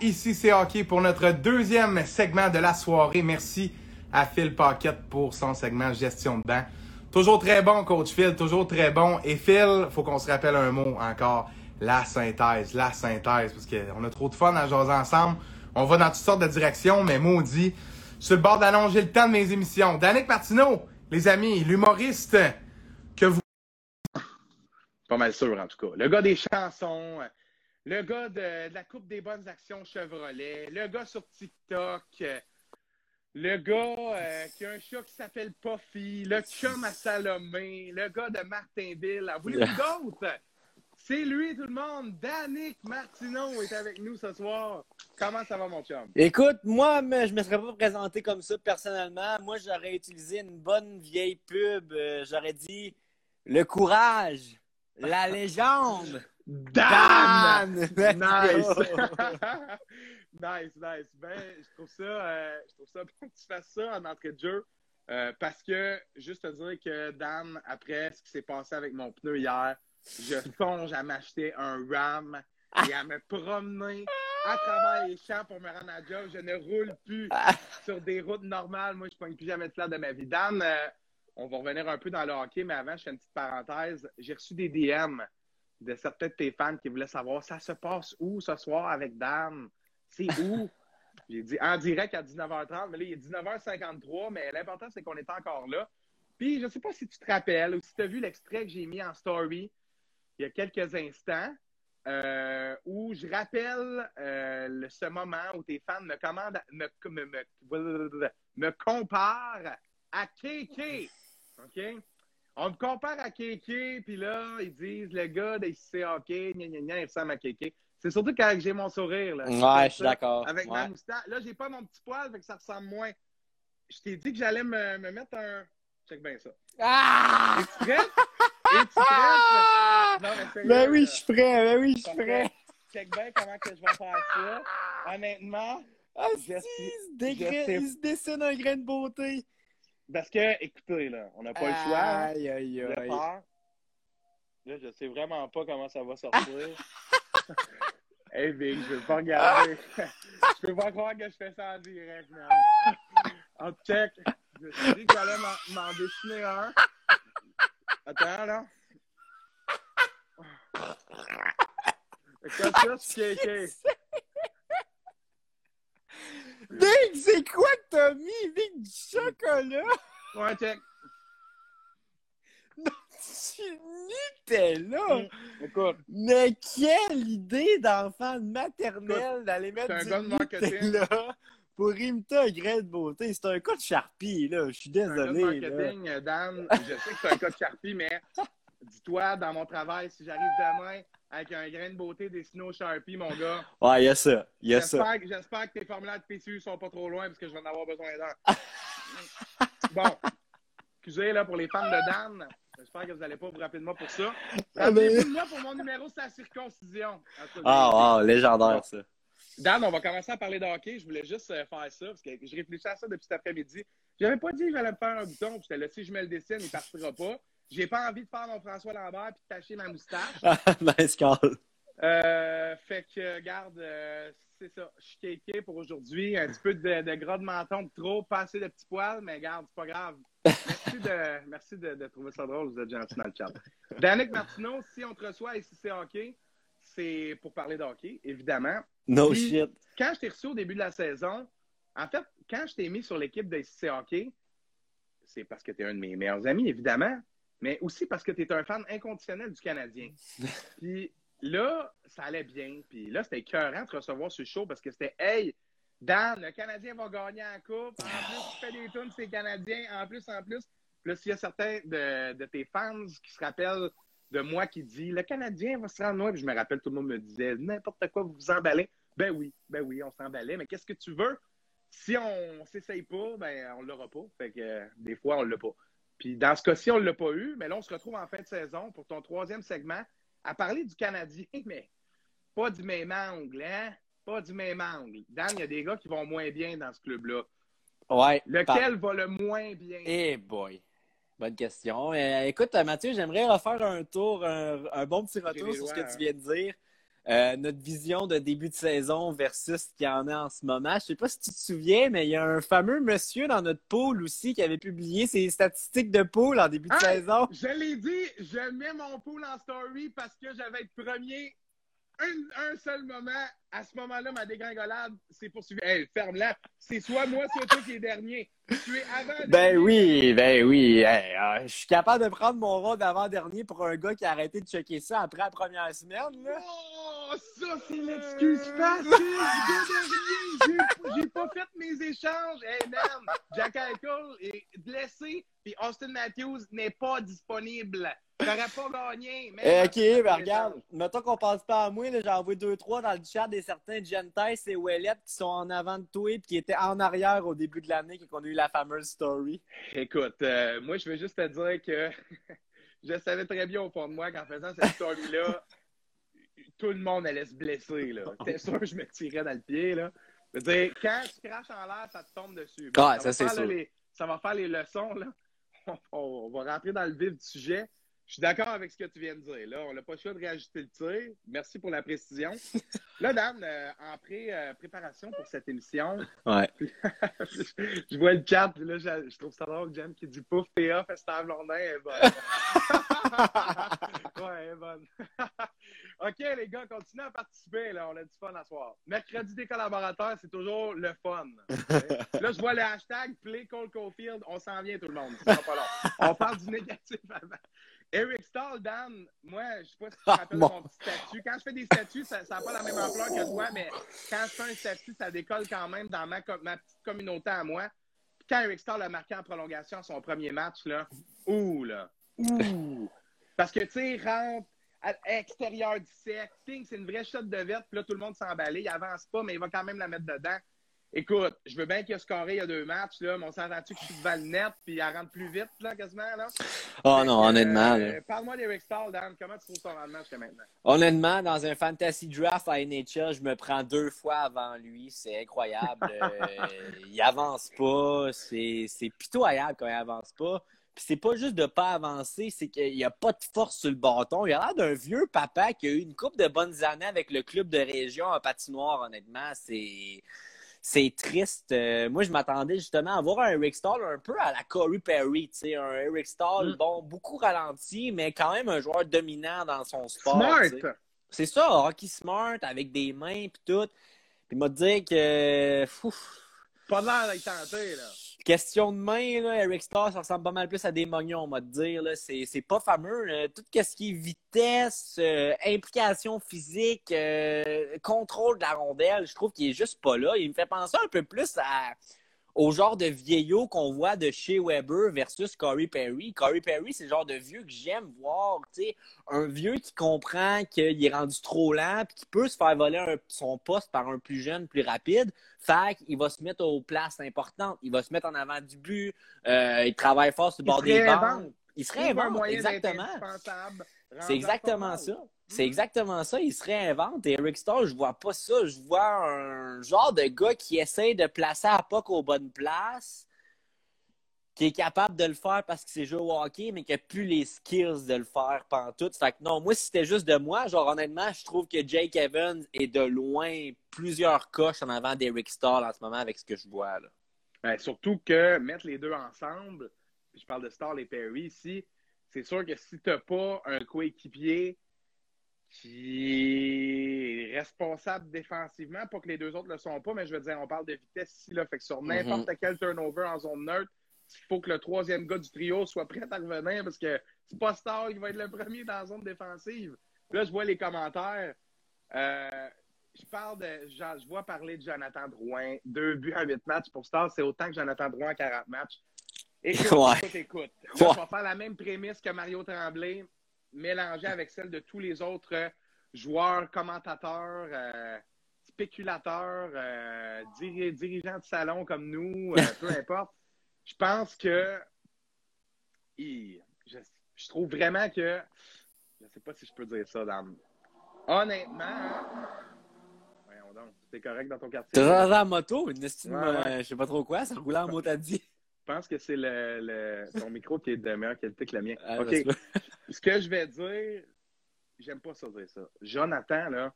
Ici c'est hockey pour notre deuxième segment de la soirée. Merci à Phil Paquette pour son segment gestion de banc. Toujours très bon, coach Phil, toujours très bon. Et Phil, faut qu'on se rappelle un mot encore. La synthèse, la synthèse, parce qu'on a trop de fun à jaser ensemble. On va dans toutes sortes de directions, mais maudit. Sur le bord d'allonger le temps de mes émissions. Danick Martineau, les amis, l'humoriste que vous... Pas mal sûr, en tout cas. Le gars des chansons, le gars de, de la Coupe des bonnes actions Chevrolet, le gars sur TikTok, le gars euh, qui a un chat qui s'appelle Puffy, le chum à Salomé, le gars de Martinville. En voulez-vous d'autres? C'est lui, tout le monde. Danick Martineau est avec nous ce soir. Comment ça va, mon chum? Écoute, moi, je me serais pas présenté comme ça personnellement. Moi, j'aurais utilisé une bonne vieille pub. Euh, j'aurais dit le courage, la légende. Dan! Nice! nice, nice. Ben, je trouve ça, euh, je trouve ça bon que tu fasses ça en entrée de jeu. euh, parce que, juste te dire que Dan, après ce qui s'est passé avec mon pneu hier, je songe à m'acheter un RAM et à me promener à travers les champs pour me rendre à job. Je ne roule plus sur des routes normales. Moi, je ne pogne plus jamais de flat de ma vie. Dan, euh, on va revenir un peu dans le hockey, mais avant, je fais une petite parenthèse. J'ai reçu des DM de certains de tes fans qui voulaient savoir ça se passe où ce soir avec Dan? C'est où? J'ai dit en direct à 19h30, mais là, il est 19h53, mais l'important, c'est qu'on est encore là. Puis, je ne sais pas si tu te rappelles ou si tu as vu l'extrait que j'ai mis en story il y a quelques instants, euh, où je rappelle euh, le- ce moment où tes fans me commandent, me, me, me, me comparent à KK. OK? On me compare à Kéké, puis là, ils disent le gars de ICC hockey, gna gna gna, il ressemble à Kéké. C'est surtout quand j'ai mon sourire. Là. Ouais, je suis d'accord. Avec ma moustache. Là, j'ai pas mon petit poil, fait que ça ressemble moins. Je t'ai dit que j'allais me, me mettre un. Check bien ça. Ah! Es-tu prête? Es-tu prête? Non, mais sérieux, Ben oui, je suis prêt. Ben oui, je suis prêt. Check bien comment que je vais faire ça. Honnêtement, Ah, si, il se il se dessine un grain de beauté. Parce que, écoutez, là, on n'a pas le choix. hein. Aïe, aïe, aïe. Là, je sais vraiment pas comment ça va sortir. hey, Big, je veux pas regarder. je peux pas croire que je fais ça en direct, man. En check. Je me suis dit que j'allais m'en- dessiner un. Attends, là. Comme ça, c'est kéké. Big, c'est quoi que t'as mis? Big, du chocolat? Ouais, check. Tu Nutella? Mm. Écoute, Mais quelle idée d'enfant de maternelle d'aller mettre du marketing. Nutella pour imiter un grain de beauté. C'est un cas de Sharpie, là. Je suis C'est un gars de désolé. là. marketing, Dan. Je sais que c'est un cas de Sharpie, mais dis-toi, dans mon travail, si j'arrive demain avec un grain de beauté dessiné au Sharpie, mon gars, Ouais, il y a ça. Il y a ça. j'espère que, j'espère que tes formulaires de PCU sont pas trop loin parce que je vais en avoir besoin d'un. bon, excusez là pour les fans de Dan. J'espère que vous n'allez pas vous rappeler de moi pour ça. Ah, ben- Rappelez-vous de moi pour mon numéro, c'est la circoncision. Ah, wow, légendaire, ça. Dan, on va commencer à parler de hockey. Je voulais juste euh, faire ça parce que je réfléchissais à ça depuis cet après-midi. J'avais pas dit que j'allais me faire un bouton. J'étais là, si je me le dessine, il partira pas. J'ai pas envie de faire mon François Lambert puis de tacher ma moustache. nice call. Euh, fait que, garde, euh, c'est ça. Je suis kéké pour aujourd'hui. Un petit peu de, de gras de menton de trop, pas assez de petits poils, mais garde, c'est pas grave. Merci de, merci de, de trouver ça drôle, vous êtes gentil dans le chat. Danick Martineau, si on te reçoit ici c'est hockey, c'est pour parler de hockey, évidemment. No Puis- shit. quand je t'ai reçu au début de la saison, en fait, quand je t'ai mis sur l'équipe de SC Hockey, c'est parce que tu es un de mes meilleurs amis, évidemment, mais aussi parce que tu es un fan inconditionnel du Canadien. Puis là, ça allait bien. Puis là, c'était écœurant de recevoir le show parce que c'était Hey, Dan, le Canadien va gagner en coupe. En plus, tu fais des tunes, c'est Canadien. En plus, en plus. Puis là, s'il y a certains de, de tes fans qui se rappellent de moi qui dit Le Canadien va se rendre loin. Puis je me rappelle, tout le monde me disait N'importe quoi, vous vous emballez. Ben oui, ben oui, on s'emballait. Mais qu'est-ce que tu veux? Si on s'essaye pas, ben on l'aura pas. Fait que euh, des fois, on l'a pas. Puis dans ce cas-ci, on l'a pas eu, mais là, on se retrouve en fin de saison pour ton troisième segment à parler du Canadien, mais pas du même angle, hein? Pas du même angle. Dan, il y a des gars qui vont moins bien dans ce club-là. Ouais. Lequel va le moins bien? Eh boy. Bonne question. Euh, écoute, Mathieu, j'aimerais refaire un tour, un, un bon petit retour sur ce que tu hein. viens de dire. Euh, notre vision de début de saison versus ce qu'il y en a en ce moment. Je sais pas si tu te souviens, mais il y a un fameux monsieur dans notre pool aussi qui avait publié ses statistiques de pool en début de saison. Je l'ai dit, je mets mon pool en story parce que j'avais été premier un, un, seul moment, à ce moment-là, ma dégringolade s'est poursuivie. Hey, ferme-la. C'est soit moi, soit toi qui est dernier. Tu es avant. Ben oui, ben oui. Euh, je suis capable de prendre mon rôle d'avant-dernier pour un gars qui a arrêté de checker ça après la première semaine. Là. Oh, ça, c'est l'excuse facile. J'ai pas fait mes échanges. Hey, man, Jack Eichel est blessé, puis Austin Matthews n'est pas disponible. T'aurais pas gagné. Mais eh, ok, ben regarde. Mettons qu'on passe pas à moi. J'ai envoyé 2-3 dans le chat des certains Gentes et Ouellet qui sont en avant de toi et qui étaient en arrière au début de l'année quand on a eu la fameuse story. Écoute, euh, moi, je veux juste te dire que je savais très bien au fond de moi qu'en faisant cette story-là, tout le monde allait se blesser. T'es sûr que je me tirais dans le pied. Là. Je veux dire, quand tu craches en l'air, ça te tombe dessus. ça, c'est sûr. ça va faire les leçons. Là. on va rentrer dans le vif du sujet. Je suis d'accord avec ce que tu viens de dire. Là, on n'a pas le choix de réajuster le tir. Merci pour la précision. Là, Dan, euh, en pré, euh, préparation pour cette émission, ouais. je, vois le chat, là, je, trouve ça drôle, Jen qui dit Pouf, PA, Festav Londin est bonne. ouais, elle est bonne. OK, les gars, continuez à participer. Là. On a du fun à soir. Mercredi des collaborateurs, c'est toujours le fun. là, je vois le hashtag Play Cole Caulfield. On s'en vient, tout le monde. Pas long. On parle du négatif avant. Eric Stahl, Dan, moi, je sais pas si tu te ah, rappelles mon petit statut. Quand je fais des statuts, ça n'a pas la même ampleur que toi, mais quand je fais un statut, ça décolle quand même dans ma, ma petite communauté à moi. Puis quand Eric Stahl a marqué en prolongation son premier match, là, ouh, là, ouh! Parce que, tu sais, rentre à extérieur du cercle, c'est une vraie shot de verte, puis là, tout le monde s'emballe. Il avance pas, mais il va quand même la mettre dedans. Écoute, je veux bien qu'il a scoré il y a deux matchs, là, mais on s'entend-tu que je suis devant le net puis elle rentre plus vite, là, quasiment, là? Oh non, honnêtement. Euh, Parle-moi d'Eric Stahl, Dan. Comment tu trouves son rendement jusqu'à maintenant? Honnêtement, dans un fantasy draft à NHL, je me prends deux fois avant lui. C'est incroyable. euh, il avance pas. C'est pitoyable quand il avance pas. Puis c'est pas juste de pas avancer, c'est qu'il n'y a pas de force sur le bâton. Il a l'air d'un vieux papa qui a eu une coupe de bonnes années avec le club de région en patinoire, honnêtement. C'est c'est triste. Euh, moi, je m'attendais justement à voir un Eric Stahl un peu à la Corey Perry, tu sais, un Eric Stahl, mm. bon, beaucoup ralenti, mais quand même un joueur dominant dans son sport. Smart! C'est ça, hockey smart, avec des mains et tout. Puis m'a dit que... Pas l'air d'être tenté, là. Question de main, là, Eric Starr, ça ressemble pas mal plus à des mognons, on va te dire. C'est pas fameux. Tout ce qui est vitesse, euh, implication physique, euh, contrôle de la rondelle, je trouve qu'il est juste pas là. Il me fait penser un peu plus à au genre de vieillot qu'on voit de chez Weber versus Corey Perry. Corey Perry, c'est le genre de vieux que j'aime voir, tu sais, un vieux qui comprend qu'il est rendu trop lent puis qui peut se faire voler son poste par un plus jeune, plus rapide. Fait qu'il va se mettre aux places importantes, il va se mettre en avant du but, euh, il travaille fort sur le bord des bancs. Il serait un exactement. C'est exactement ça. C'est exactement ça. Il se réinvente. Et Eric Starr, je vois pas ça. Je vois un genre de gars qui essaie de placer à POC aux bonnes places, qui est capable de le faire parce qu'il sait jouer au hockey, mais qui n'a plus les skills de le faire tout. Fait que non, moi, si c'était juste de moi, genre honnêtement, je trouve que Jake Evans est de loin plusieurs coches en avant d'Eric Starr en ce moment avec ce que je vois. Là. Ben, surtout que mettre les deux ensemble, je parle de Starr et Perry ici, c'est sûr que si tu n'as pas un coéquipier qui est responsable défensivement, pas que les deux autres le sont pas, mais je veux dire, on parle de vitesse ici, là, fait que sur n'importe mhm. quel turnover en zone neutre, il faut que le troisième gars du trio soit prêt à revenir parce que c'est pas Star qui va être le premier dans la zone défensive. là, je vois les commentaires. Euh, je parle de. Je vois parler de Jonathan Drouin. Deux buts en huit matchs pour Star, c'est autant que Jonathan Drouin en 40 matchs. Écoute, écoute, écoute. je vais faire la même prémisse que Mario Tremblay mélangée avec celle de tous les autres euh, joueurs, commentateurs, euh, spéculateurs, euh, dirigeants de salon comme nous, peu importe. Je pense que je, trouve vraiment que je ne sais pas si je peux dire ça, dame. Honnêtement, voyons donc, c'est correct dans ton quartier. Dans la moto, une estime, je sais pas trop quoi, ça roule en mot à dit. Je pense que c'est le, ton micro qui est de meilleure qualité que le mien. Ah, OK. Ce que je vais dire, j'aime pas ça dire ça. Jonathan, là,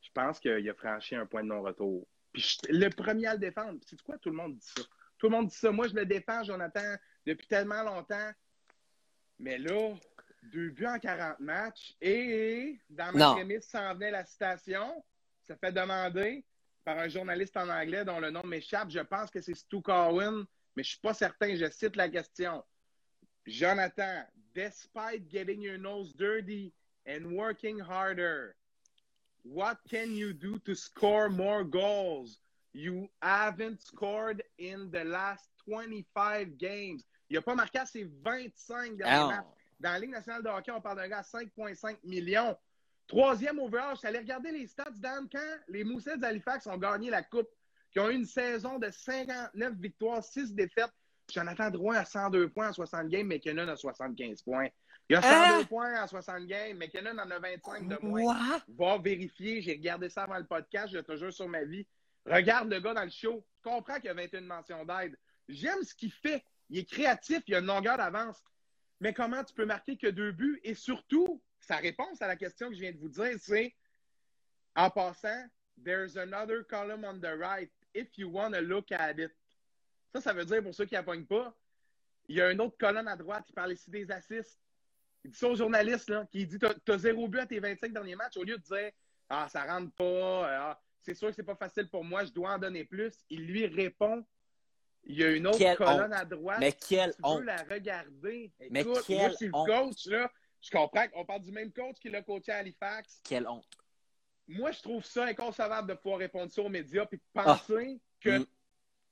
je pense qu'il a franchi un point de non-retour. Puis le premier à le défendre, c'est quoi tout le monde dit ça? Tout le monde dit ça. Moi, je le défends, Jonathan, depuis tellement longtemps. Mais là, deux buts en 40 matchs. Et dans ma prémisse s'en venait la citation. Ça fait demander par un journaliste en anglais dont le nom m'échappe. Je pense que c'est Stu Cowan, mais je ne suis pas certain. Je cite la question. Jonathan, despite getting your nose dirty and working harder, what can you do to score more goals? You haven't scored in the last 25 games. Il n'a pas marqué à ses 25 derniers matchs. Dans la Ligue nationale de hockey, on parle d'un gars à 5,5 millions. Troisième overall, je suis allé regarder les stats, Dan, quand les Moussets d'Halifax ont gagné la Coupe, qui ont eu une saison de 59 victoires, 6 défaites. Jonathan Drouin a 102 points en 60 games, McKinnon a 75 points. Il a 102 hein? points en 60 games, McKinnon en a 25 de moins. Va vérifier, j'ai regardé ça avant le podcast, je te jure sur ma vie. Regarde le gars dans le show, tu comprends qu'il y a 21 mentions d'aide. J'aime ce qu'il fait. Il est créatif, il a une longueur d'avance. Mais comment tu peux marquer que deux buts? Et surtout, sa réponse à la question que je viens de vous dire, c'est en passant, there's another column on the right if you want to look at it. Ça, ça veut dire, pour ceux qui n'appognent pas, il y a une autre colonne à droite qui parle ici des assists. Il dit ça au journaliste, là, qui dit T'as zéro but à tes 25 derniers matchs, au lieu de dire Ah, ça rentre pas, ah, c'est sûr que c'est pas facile pour moi, je dois en donner plus. Il lui répond il y a une autre colonne à droite. Mais quelle tu honte. la regarder. Mais Écoute, moi, je suis le coach, là. Je comprends qu'on parle du même coach qui l'a coaché à Halifax. Quelle honte. Moi, je trouve ça inconcevable de pouvoir répondre ça aux médias et de penser ah. que mm.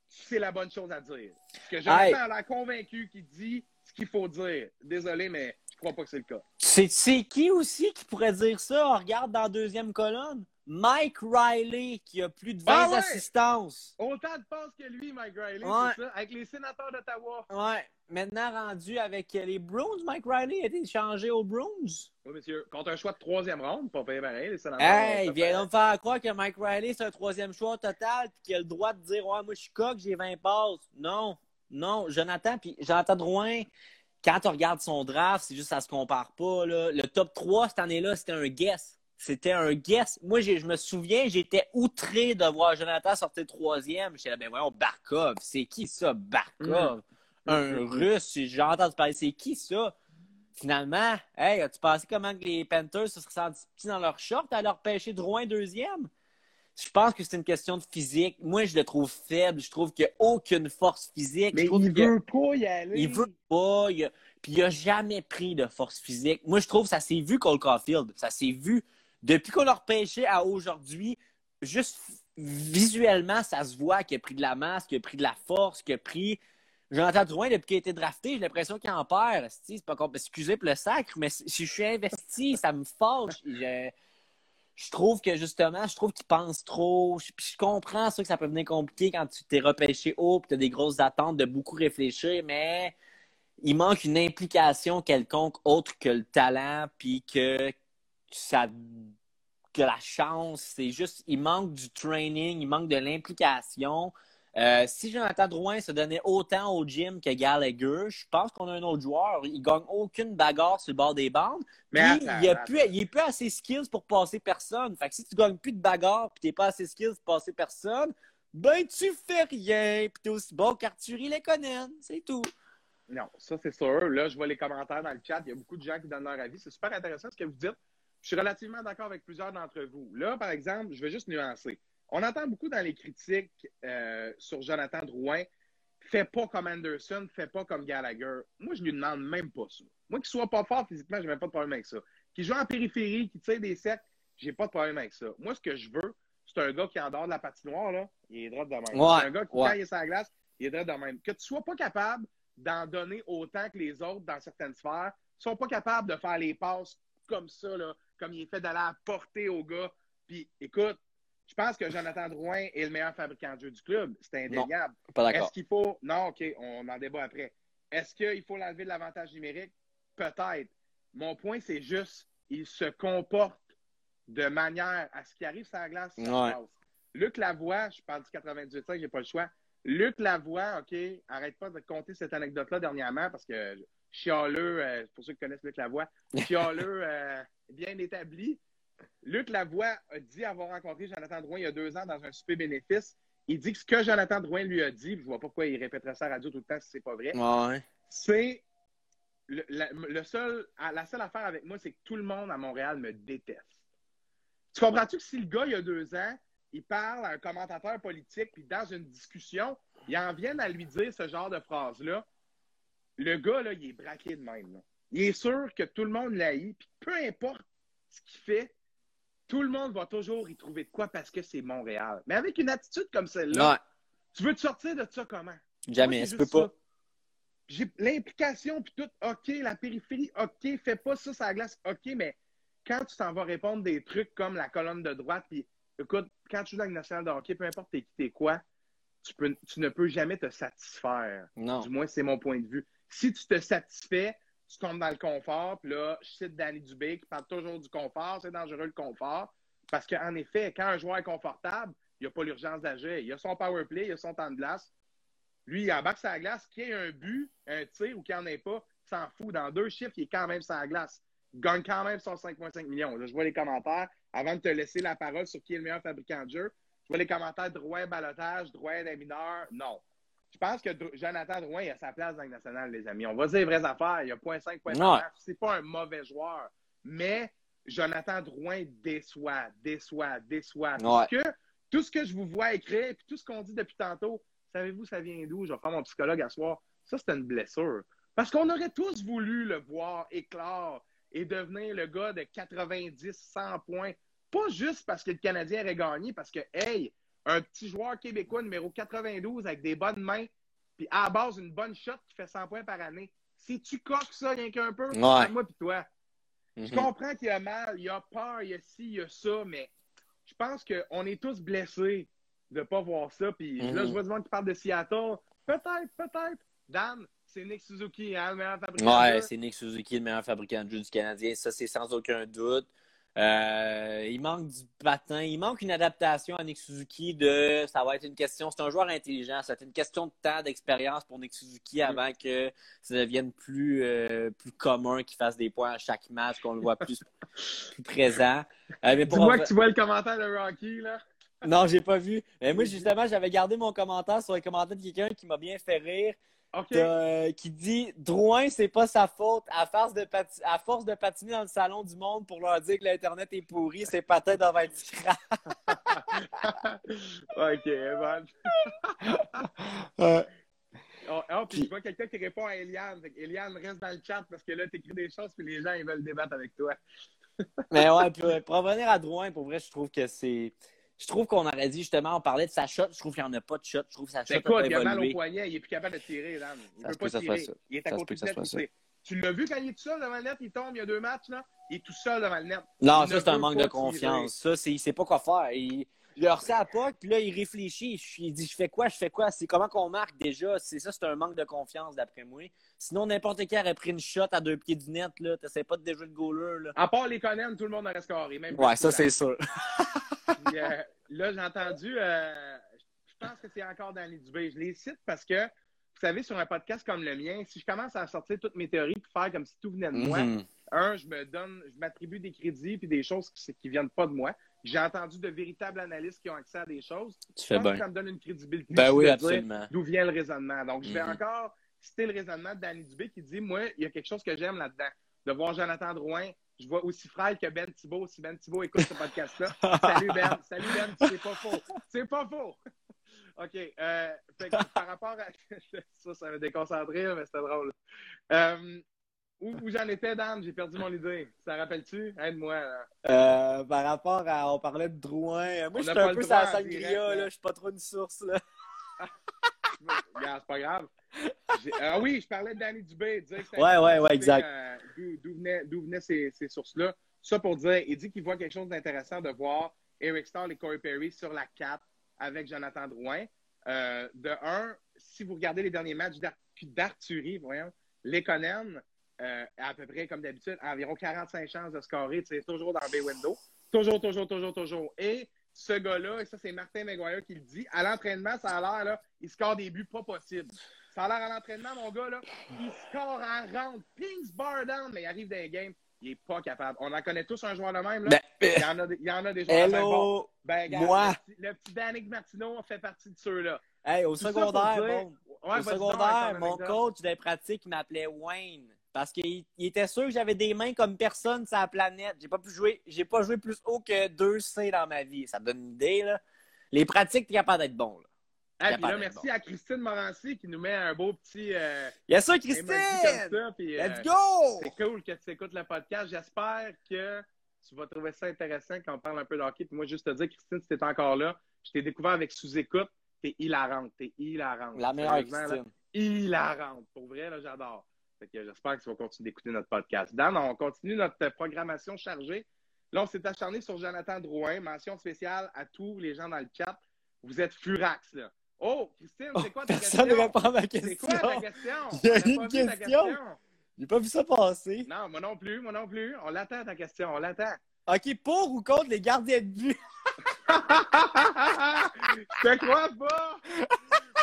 C'est la bonne chose à dire. Que Jonathan a l'air convaincu qu'il dit ce qu'il faut dire. Désolé, mais je crois pas que c'est le cas. C'est qui aussi qui pourrait dire ça? On regarde dans la deuxième colonne. Mike Riley, qui a plus de 20 ah assistances. Autant de passes que lui, Mike Riley, c'est ça? Avec les sénateurs d'Ottawa. Ouais. Maintenant rendu avec les Bruins, Mike Riley a été changé aux Bruins. Oui, monsieur. Contre un choix de troisième ronde, pas pareil, les sénateurs. Hey, viens me faire croire que Mike Riley, c'est un troisième choix total, puis qu'il a le droit de dire Ouais, moi, je suis coq, j'ai 20 passes. Non, non. Jonathan, puis Jonathan Drouin, quand tu regardes son draft, c'est juste ça se compare pas. Là. Le top 3 cette année-là, c'était un guess. C'était un guess. Moi, je me souviens, j'étais outré de voir Jonathan sortir troisième. J'étais là, ben voyons, Barkov. C'est qui ça, Barkov? Mm. Un. Russe, j'ai entendu parler. C'est qui ça? Finalement, hey, as-tu pensé comment les Panthers se seraient sentis petits dans leur short à leur pêcher Drouin deuxième? Je pense que c'est une question de physique. Moi, je le trouve faible. Je trouve qu'il n'y a aucune force physique. Mais il veut pas y aller. Il veut pas. Puis il n'a jamais pris de force physique. Moi, je trouve que ça s'est vu Cole Caulfield. Ça s'est vu. Depuis qu'on l'a repêché à aujourd'hui, juste visuellement, ça se voit qu'il a pris de la masse, qu'il a pris de la force, qu'il a pris. Jonathan Drouin, depuis qu'il a été drafté, j'ai l'impression qu'il en perd. C'est pas Excusez pour le sacre, mais si je suis investi, ça me fâche. Je, trouve que justement, je trouve qu'il pense trop. Je, je comprends ça que ça peut venir compliqué quand tu t'es repêché haut et tu as des grosses attentes de beaucoup réfléchir, mais il manque une implication quelconque autre que le talent, puis que ça que la chance, c'est juste, il manque du training, il manque de l'implication. Euh, si Jonathan Drouin se donnait autant au gym que Gallagher, je pense qu'on a un autre joueur. Il gagne aucune bagarre sur le bord des bandes. Mais il, a plus, il est plus assez skills pour passer personne. Fait que si tu gagnes plus de bagarre et t'es pas assez skills pour passer personne, ben tu fais rien. Puis t'es aussi bon qu'Arthurie Lekonen. C'est tout. Non, ça c'est sûr. Là, je vois les commentaires dans le chat. Il y a beaucoup de gens qui donnent leur avis. C'est super intéressant ce que vous dites. Je suis relativement d'accord avec plusieurs d'entre vous. Là, par exemple, je vais juste nuancer. On entend beaucoup dans les critiques euh, sur Jonathan Drouin fais pas comme Anderson, fais pas comme Gallagher. Moi, je lui demande même pas ça. Moi, qu'il soit pas fort physiquement, j'ai même pas de problème avec ça. Qu'il joue en périphérie, qu'il tire des cercles, j'ai pas de problème avec ça. Moi, ce que je veux, c'est un gars qui, en dehors de la patinoire, là, il est droit de même. c'est un gars qui, quand il est sur la glace, il est droit de même. Que tu sois pas capable d'en donner autant que les autres dans certaines sphères, sont pas capables de faire les passes comme ça, là, comme il est fait d'aller apporter au gars. Puis, écoute, je pense que Jonathan Drouin est le meilleur fabricant de jeu du club. C'est indéniable. Est-ce qu'il faut. Non, OK, on en débat après. Est-ce qu'il faut l'enlever de l'avantage numérique? Peut-être. Mon point, c'est juste, il se comporte de manière à ce qui arrive sur la glace, passe. Luc Lavoie, je parle du 98 j'ai pas le choix. Luc Lavoie, OK, arrête pas de compter cette anecdote-là dernièrement parce que chialeux, euh, pour ceux qui connaissent Luc Lavoie, chialeux euh, bien établi. Luc Lavoie a dit avoir rencontré Jonathan Drouin il y a deux ans dans un souper bénéfice. Il dit que ce que Jonathan Drouin lui a dit, je vois pas pourquoi il répéterait ça à la radio tout le temps si c'est pas vrai, Ouais. c'est le, la, le seul, la seule affaire avec moi, c'est que tout le monde à Montréal me déteste. Tu comprends-tu que si le gars, il y a deux ans, il parle à un commentateur politique, puis dans une discussion, ils en viennent à lui dire ce genre de phrase-là, le gars, là, il est braqué de même. là. Il est sûr que tout le monde l'haït, puis peu importe ce qu'il fait, tout le monde va toujours y trouver de quoi parce que c'est Montréal. Mais avec une attitude comme celle-là, Ouais. tu veux te sortir de ça comment? Jamais, ça peut juste pas. ça. J'ai l'implication puis tout, OK, la périphérie, OK, fais pas ça sur la glace, OK, mais quand tu t'en vas répondre des trucs comme la colonne de droite, puis écoute, quand tu joues dans la nationale de hockey, peu importe t'es qui, t'es quoi, tu, peux, tu ne peux jamais te satisfaire. Non. Du moins, c'est mon point de vue. Si tu te satisfais, tu tombes dans le confort, puis là, je cite Danny Dubé qui parle toujours du confort, c'est dangereux le confort, parce qu'en effet, quand un joueur est confortable, il n'y a pas l'urgence d'agir. Il a son power play, il a son temps de glace. Lui, il embarque la glace, qu'il ait un but, un tir ou qu'il n'y en ait pas, s'en fout. Dans deux chiffres, il est quand même la glace. Il gagne quand même son 5,5 millions. Je vois les commentaires. Avant de te laisser la parole sur qui est le meilleur fabricant de jeu, je vois les commentaires Drouin balotage, Drouin des mineurs. Non. Je pense que Jonathan Drouin il a sa place dans le national, les amis. On va dire les vraies affaires. Il a 0.5, 0.5. Ouais. C'est pas un mauvais joueur. Mais Jonathan Drouin déçoit, déçoit, déçoit. Ouais. Puisque tout ce que je vous vois écrire, puis tout ce qu'on dit depuis tantôt, savez-vous, ça vient d'où? Je vais faire mon psychologue à soir. Ça, c'est une blessure. Parce qu'on aurait tous voulu le voir éclore et devenir le gars de 90, 100 points. Pas juste parce que le Canadien aurait gagné, parce que, hey, un petit joueur québécois numéro 92 avec des bonnes mains, puis à la base, une bonne shot qui fait 100 points par année. Si tu coques ça rien qu'un peu, Ouais. moi puis toi. Je Mhm. comprends qu'il y a mal, il y a peur, il y a ci, il y a ça, mais je pense qu'on est tous blessés de ne pas voir ça. Puis là, Mhm. je vois du monde qui parle de Seattle. Peut-être, peut-être. Dan, c'est Nick Suzuki, hein, le meilleur fabricant. de Ouais, c'est Nick Suzuki, le meilleur fabricant de jeu du Canadien. Ça, c'est sans aucun doute. Euh, il manque du patin. Il manque une adaptation à Nick Suzuki de. Ça va être une question. C'est un joueur intelligent. Ça va être une question de temps, d'expérience pour Nick Suzuki avant que ça devienne plus, euh, plus commun qu'il fasse des points à chaque match, qu'on le voit plus, plus présent. Euh, mais pour- Dis-moi que tu vois le commentaire de Rocky, là. Non, j'ai pas vu. Mais moi, justement, j'avais gardé mon commentaire sur le commentaire de quelqu'un qui m'a bien fait rire. Euh, qui dit Drouin, c'est pas sa faute. À force, de pati- à force de patiner dans le salon du monde pour leur dire que l'Internet est pourri, ses patins doivent être scrap. OK, Evan. Euh, Oh, oh, puis je vois quelqu'un qui répond à Eliane. Eliane, reste dans le chat parce que là, tu écris des choses puis les gens, ils veulent débattre avec toi. Mais ouais, puis, euh, pour revenir à Drouin, pour vrai, je trouve que c'est. Je trouve qu'on aurait dit justement, on parlait de sa shot. Je trouve qu'il n'y en a pas de shot. Je trouve que sa shot Mais écoute, a il a mal au poignet, il est plus capable de tirer, Dan. Il Ça peut pas tirer. Il est à côté ça. tire. Tu l'as vu quand il est tout seul devant le net, il tombe, il y a deux matchs, là. Il est tout seul devant le net. Non, Il ça, ne c'est un manque de confiance. Ça, c'est, il sait pas quoi faire. Il leur sait à pas, puis là, il réfléchit. Il dit Je fais quoi Je fais quoi? C'est comment qu'on marque déjà? C'est ça, c'est un manque de confiance, d'après moi. Sinon, n'importe qui aurait pris une shot à deux pieds du net. là. T'essaies pas de déjouer le goaler. Là. À part les Conan, tout le monde aurait scoré. Même Ouais, ça, c'est sûr. Puis, euh, là, j'ai entendu, euh, je pense que c'est encore dans les Dubé. Je les cite parce que, vous savez, sur un podcast comme le mien, si je commence à sortir toutes mes théories et faire comme si tout venait de moi, Mhm. Un, je me donne, je m'attribue des crédits puis des choses qui, qui viennent pas de moi. J'ai entendu de véritables analystes qui ont accès à des choses. Tu fais que bien. ça me donne une crédibilité Ben oui, absolument. d'où vient le raisonnement. Donc, je vais Mhm. encore citer le raisonnement de Danny Dubé qui dit, moi, il y a quelque chose que j'aime là-dedans. De voir Jonathan Drouin, je vois aussi frêle que Ben Thibault. Si Ben Thibault écoute ce podcast-là, salut Ben, salut Ben, c'est pas faux. C'est pas faux. OK. Euh, fait que par rapport à. ça, ça m'a déconcentré, mais c'était drôle. Euh, où où j'en étais, Dan? J'ai perdu mon idée. Ça rappelle-tu? Aide-moi. là. Euh, par rapport à. On parlait de Drouin. Moi, je suis un peu droit sur la en sangria. Je suis pas trop une source. Là. Regarde, c'est pas grave. Ah oui, je parlais de Danny Dubé. dire que Ouais, ouais, ouais, exact. euh, D'où venaient, ces, ces sources-là. Ça pour dire, il dit qu'il voit quelque chose d'intéressant de voir Eric Starr et Corey Perry sur la 4 avec Jonathan Drouin. Euh, de un, si vous regardez les derniers matchs d'Ar- d'Arthurie, voyons, Lekonen, euh, à peu près comme d'habitude, environ 45 chances de scorer, c'est toujours dans bay window. Toujours, toujours, toujours, toujours. Et ce gars-là, et ça c'est Martin McGuire qui le dit, à l'entraînement, ça a l'air, là, il score des buts pas possibles. Ça a l'air à l'entraînement, mon gars, là, il score en rentre, pings bar down, mais il arrive dans les games, Il est pas capable. On en connaît tous un joueur de même, là. Ben, il, y en a, il y en a des joueurs. Bon, hello! ben, regarde, Moi. Le petit, le petit Danick Martineau fait partie de ceux-là. Hey, au Tout secondaire, dire- bon, Ouais, au secondaire, mon coach des pratiques il m'appelait Wayne. Parce qu'il il était sûr que j'avais des mains comme personne sur la planète. J'ai pas pu jouer, j'ai pas joué plus haut que 2 C dans ma vie. Ça te donne une idée, là. Les pratiques, t'es capable d'être bon, là. Hey, puis là, merci bon. à Christine Morancy qui nous met un beau petit euh, Yes, sir, emoji Christine! comme ça. Puis, euh, Let's go! C'est cool que tu écoutes le podcast. J'espère que tu vas trouver ça intéressant quand on parle un peu de hockey. Puis moi, juste te dire, Christine, si t'es encore là, je t'ai découvert avec sous-écoute. T'es hilarante. T'es hilarante. La meilleure Sérieusement, là, Christine. hilarante. Pour vrai, là, j'adore. J'espère que tu vas continuer d'écouter notre podcast. Dan, on continue notre programmation chargée. Là, on s'est acharné sur Jonathan Drouin. Mention spéciale à tous les gens dans le chat. Vous êtes furax, là. Oh, Christine, c'est quoi ta Personne ne question? répond à ma C'est question. quoi ta question? Il y a une question. J'ai pas vu ça passer. Non, moi non plus, moi non plus. On l'attend, ta question, on l'attend. OK, pour ou contre les gardiens de but? Je te crois pas!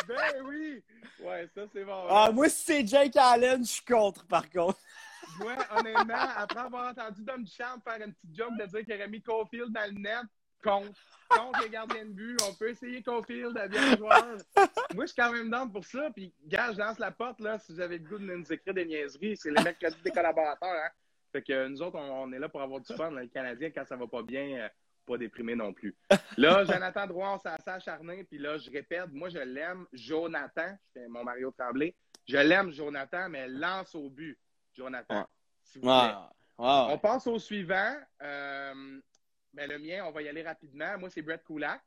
Ben oui! Ouais, ça, c'est bon. Ah, moi, si c'est Jake Allen, je suis contre, par contre. Moi, honnêtement, après avoir entendu Dom Duchamp faire une petite joke de dire qu'il aurait mis Caulfield dans le net, contre. Contre les gardiens de but, on peut essayer Caulfield à bien joueur. Moi, je suis quand même dans pour ça. Puis, gars, je lance la porte, là, si vous avez le goût de nous écrire des niaiseries. C'est le mercredi des collaborateurs, hein. Fait que nous autres, on, on est là pour avoir du fun, là, les Canadiens, quand ça va pas bien, euh, pas déprimé non plus. Là, Jonathan Drouin, on s'est acharné, puis là, je répète, moi, je l'aime, Jonathan, c'est mon Mario Tremblay, je l'aime, Jonathan, mais lance au but, Jonathan, vous ouais. On passe au suivant. Euh, ben, le mien, on va y aller rapidement. Moi, c'est Brett Kulak.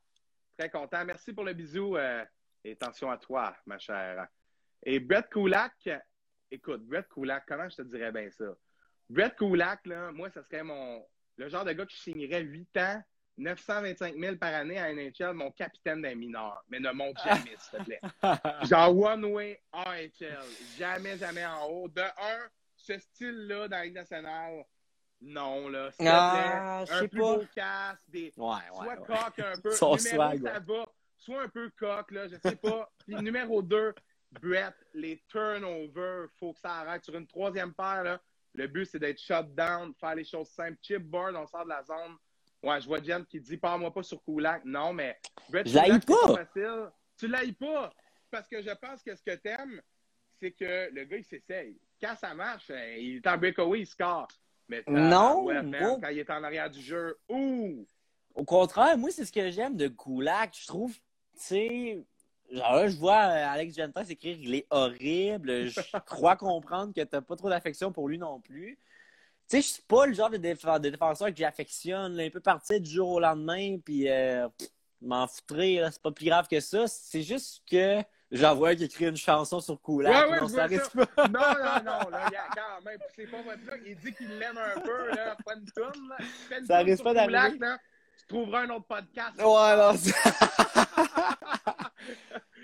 Très content. Merci pour le bisou. euh, et attention à toi, ma chère. Et Brett Kulak, écoute, Brett Kulak, comment je te dirais bien ça? Brett Kulak, là, moi, ça serait mon le genre de gars qui signerait 8 ans, 925 000 par année à NHL, mon capitaine des mineurs. Mais ne monte jamais, s'il te plaît. Genre One Way AHL. Jamais, jamais en haut. De un, ce style-là dans la Ligue nationale, non, là. S'il te Ah, plaît, un plus pas. beau casque, des... Ouais, soit ouais, ouais. coq un peu. Son numéro, swag, ça ouais. va. Soit un peu coq, là, je sais pas. Puis numéro 2, Brett, les turnovers, faut que ça arrête. Sur une troisième paire, là, le but, c'est d'être shut down, faire les choses simples. Chipboard, on sort de la zone. Ouais, je vois Jen qui dit, parle-moi pas sur Kulak. Non, mais Brett c'est pas. facile. Tu l'haïs pas. Parce que je pense que ce que t'aimes, c'est que le gars, il s'essaye. Quand ça marche, euh, il est en breakaway, il score. Mais Non, ouais, moi- quand il est en arrière du jeu, ouh! Au contraire, moi, c'est ce que j'aime de Kulak. Je trouve, tu sais, genre là, je vois euh, Alex Gentas écrire il est horrible. Je crois comprendre que t'as pas trop d'affection pour lui non plus. Tu sais, je suis pas le genre de, défenseur, de défenseur que j'affectionne. Il peut partir du jour au lendemain, puis euh, m'en foutrer, c'est pas plus grave que ça. C'est juste que j'en vois qui écrit une chanson sur. Ouais, ouais, non, ça ça. pas. Non, non, non, là, il y a quand même, c'est pas votre là. Il dit qu'il l'aime un peu, là, pas une toune, là. Une Ça risque pas d'arriver. Tu trouveras un autre podcast. Ouais, non, c'est-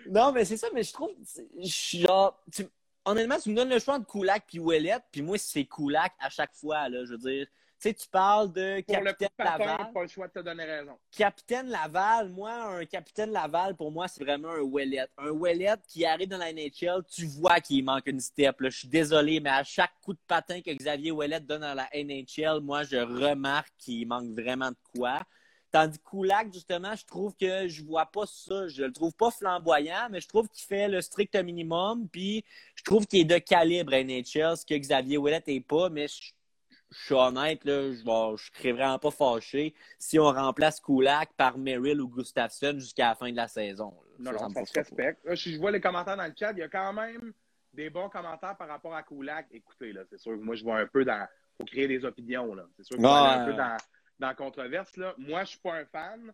non, mais c'est ça, mais je trouve. Genre, tu- honnêtement, tu me donnes le choix entre Kulak puis Ouellette, puis moi, c'est Kulak à chaque fois, là. Je veux dire, tu sais, tu parles de Pour le capitaine patin, Laval. pas le choix de te donner raison. Capitaine Laval, moi, un capitaine Laval, pour moi, c'est vraiment un Ouellette. Un Ouellette qui arrive dans la NHL, tu vois qu'il manque une step. là. Je suis désolé, mais à chaque coup de patin que Xavier Ouellette donne dans la NHL, moi, je remarque qu'il manque vraiment de quoi. Tandis que Kulak, justement, je trouve que je vois pas ça. Je le trouve pas flamboyant, mais je trouve qu'il fait le strict minimum. Puis je trouve qu'il est de calibre NHL, ce que Xavier Ouellette est pas. Mais je, je suis honnête, là, je ne serais vraiment pas fâché si on remplace Kulak par Merrill ou Gustafsson jusqu'à la fin de la saison. Non, là. non, ça se frustre pas. respecte. Là, je, je vois les commentaires dans le chat. Il y a quand même des bons commentaires par rapport à Kulak. Écoutez, là, c'est sûr que moi, je vois un peu dans. faut créer des opinions, là. C'est sûr que je vais Ouais. aller un peu dans, dans la controverse, là. Moi, je suis pas un fan.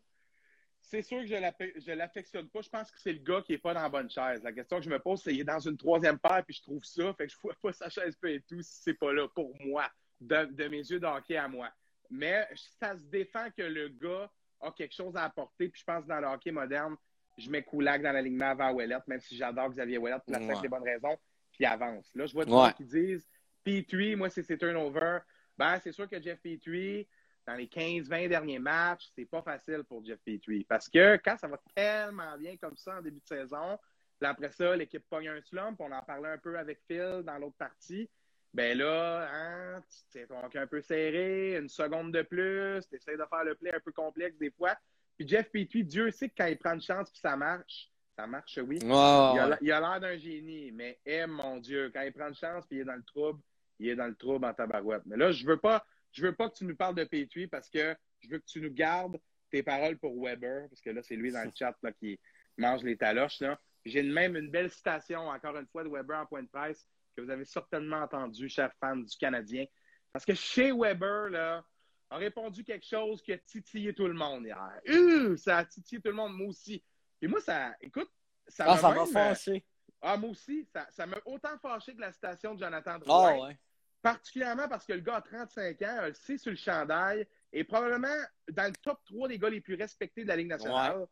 C'est sûr que je je l'affectionne pas. Je pense que c'est le gars qui est pas dans la bonne chaise. La question que je me pose, c'est il est dans une troisième paire, puis je trouve ça. Fait que je vois pas sa chaise peu et tout si c'est pas là pour moi, de, de mes yeux de hockey à moi. Mais ça se défend que le gars a quelque chose à apporter. Puis je pense que dans le hockey moderne, je mets Kulak dans l'alignement avant Ouellette, même si j'adore Xavier Ouellette pour la simple Ouais. et bonne raison, puis avance. Là, je vois des Ouais. gens qui disent Petrie, moi, c'est ses turnovers. Ben, c'est sûr que Jeff Petrie, dans les 15-20 derniers matchs, c'est pas facile pour Jeff Petrie. Parce que quand ça va tellement bien comme ça en début de saison, puis après ça, l'équipe pogne un slump. On en parlait un peu avec Phil dans l'autre partie. ben là, hein, tu es ton un peu serré, une seconde de plus, tu essaies de faire le play un peu complexe des fois. Puis Jeff Petrie, Dieu sait que quand il prend une chance puis ça marche, ça marche, oui. il a l'air d'un génie, mais eh, mon Dieu, quand il prend une chance puis il est dans le trouble, il est dans le trouble en tabarouette. Mais là, je veux pas, je veux pas que tu nous parles de Petrie parce que je veux que tu nous gardes tes paroles pour Weber, parce que là, c'est lui dans le chat là, qui mange les taloches. J'ai même une belle citation, encore une fois, de Weber en point de presse que vous avez certainement entendu, chers fans du Canadien. Parce que chez Weber, là, a répondu quelque chose qui a titillé tout le monde hier. Euh, ça a titillé tout le monde, moi aussi. Et moi, ça, écoute, ça ah, m'a euh, fâché. Ah, moi aussi, ça m'a autant fâché que la citation de Jonathan Drouin. Ah, Particulièrement parce que le gars a 35 ans, le sait sur le chandail, et probablement dans le top 3 des gars les plus respectés de la Ligue nationale.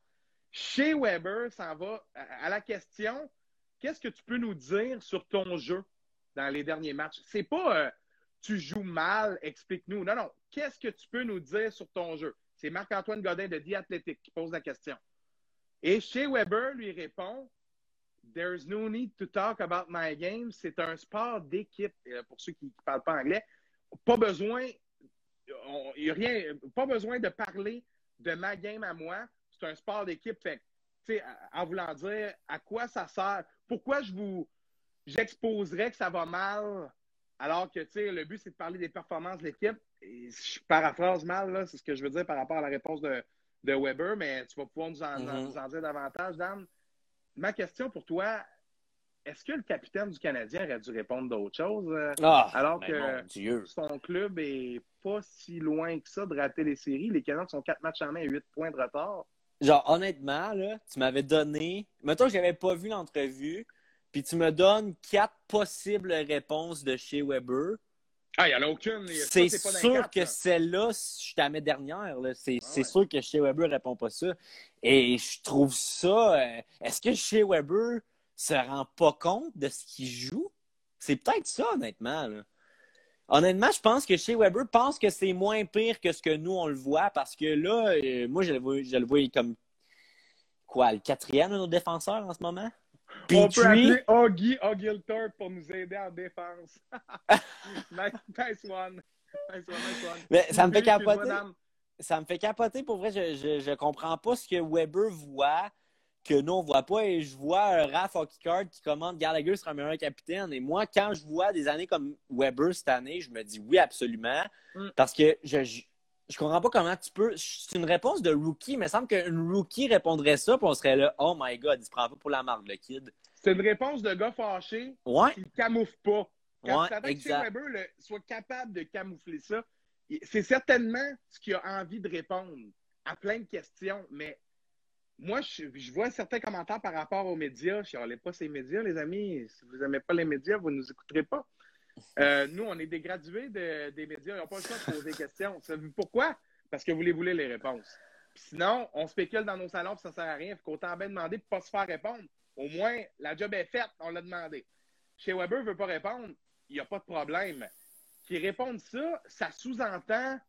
Chez Weber, ça va à la question qu'est-ce que tu peux nous dire sur ton jeu dans les derniers matchs? C'est pas euh, tu joues mal, explique-nous. Non, non. Qu'est-ce que tu peux nous dire sur ton jeu? C'est Marc-Antoine Godin de The Athletic qui pose la question. Et chez Weber lui répond There's no need to talk about my game. C'est un sport d'équipe. Euh, pour ceux qui ne parlent pas anglais, pas besoin, y a rien, pas besoin de parler de ma game à moi. C'est un sport d'équipe. Fait en voulant dire à quoi ça sert. Pourquoi je vous j'exposerais que ça va mal alors que le but c'est de parler des performances de l'équipe. Je paraphrase mal, c'est ce que je veux dire par rapport à la réponse de, de Weber, mais tu vas pouvoir nous en, mm-hmm. dire davantage, Dan. Ma question pour toi, est-ce que le capitaine du Canadien aurait dû répondre d'autre chose? Euh, ah, alors ben que son club est pas si loin que ça de rater les séries? Les Canadiens sont quatre matchs en main et huit points de retard. Genre, honnêtement, là, tu m'avais donné. Mettons que je n'avais pas vu l'entrevue, puis tu me donnes quatre possibles réponses de chez Weber. Ah, il n'y en a aucune. C'est sûr que celle-là, je mets dernière. C'est ah sûr que chez Weber ne répond pas ça. Et je trouve ça. Euh, est-ce que chez Weber se rend pas compte de ce qu'il joue? C'est peut-être ça, honnêtement. Honnêtement, je pense que chez Weber pense que c'est moins pire que ce que nous, on le voit parce que là, euh, moi, je le, vois, je le vois comme quoi, le quatrième de nos défenseurs en ce moment? On peut appeler Augie Ogilthorpe pour nous aider en défense. nice, one. Nice one, nice one. Mais ça me fait capoter. Ça me fait capoter. Pour vrai, je, je, je comprends pas ce que Weber voit que nous, on voit pas. Et je vois un Raph Hockeycard qui commande Gallagher sera un meilleur capitaine. Et moi, quand je vois des années comme Weber cette année, je me dis oui, absolument. Mm. Parce que je, je, comprends pas comment tu peux. C'est une réponse de rookie, mais il semble qu'un rookie répondrait ça, puis on serait là, oh my god, il se prend pas pour la marque, le kid. C'est une réponse de gars fâché ouais. qui ne camoufle pas. Quand ouais, que Weber soit capable de camoufler ça, c'est certainement ce qu'il a envie de répondre à plein de questions, mais moi, je, vois certains commentaires par rapport aux médias. Je n'allais pas ces médias, les amis. Si vous n'aimez pas les médias, vous ne nous écouterez pas. Euh, nous, on est des gradués des médias. Ils n'ont pas le choix de poser des questions. Pourquoi? Parce que vous les voulez les réponses. sinon, on spécule dans nos salons et ça ne sert à rien. Il faut autant bien demander pour ne pas se faire répondre. Au moins, la job est faite, on l'a demandé. Chez Weber ne veut pas répondre, il n'y a pas de problème. Qui répondent ça, ça sous-entend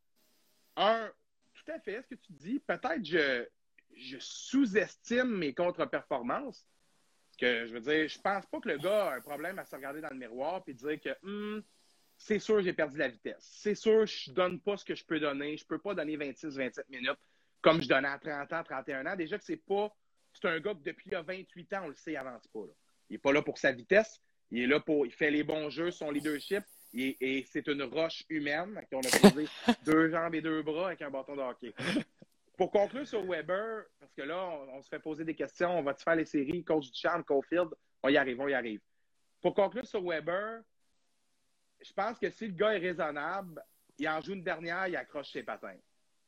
un. Tout à fait, ce que tu dis. Peut-être je, je sous-estime mes contre-performances. Que je veux dire, je pense pas que le gars a un problème à se regarder dans le miroir et dire que hum, c'est sûr j'ai perdu la vitesse. C'est sûr je donne pas ce que je peux donner. Je peux pas donner 26-27 minutes comme je donnais à 30 ans, 31 ans. Déjà que c'est pas. C'est un gars que depuis il a 28 ans, on le sait, il avance pas. Il est pas là pour sa vitesse. Il est là pour. Il fait les bons jeux, son leadership. Et, c'est une roche humaine à qui on a posé deux jambes et deux bras avec un bâton de hockey. Pour conclure sur Weber, parce que là, on, se fait poser des questions, on va-tu faire les séries, coach du charme, Caulfield? On y arrive, on y arrive. Pour conclure sur Weber, je pense que si le gars est raisonnable, il en joue une dernière, il accroche ses patins.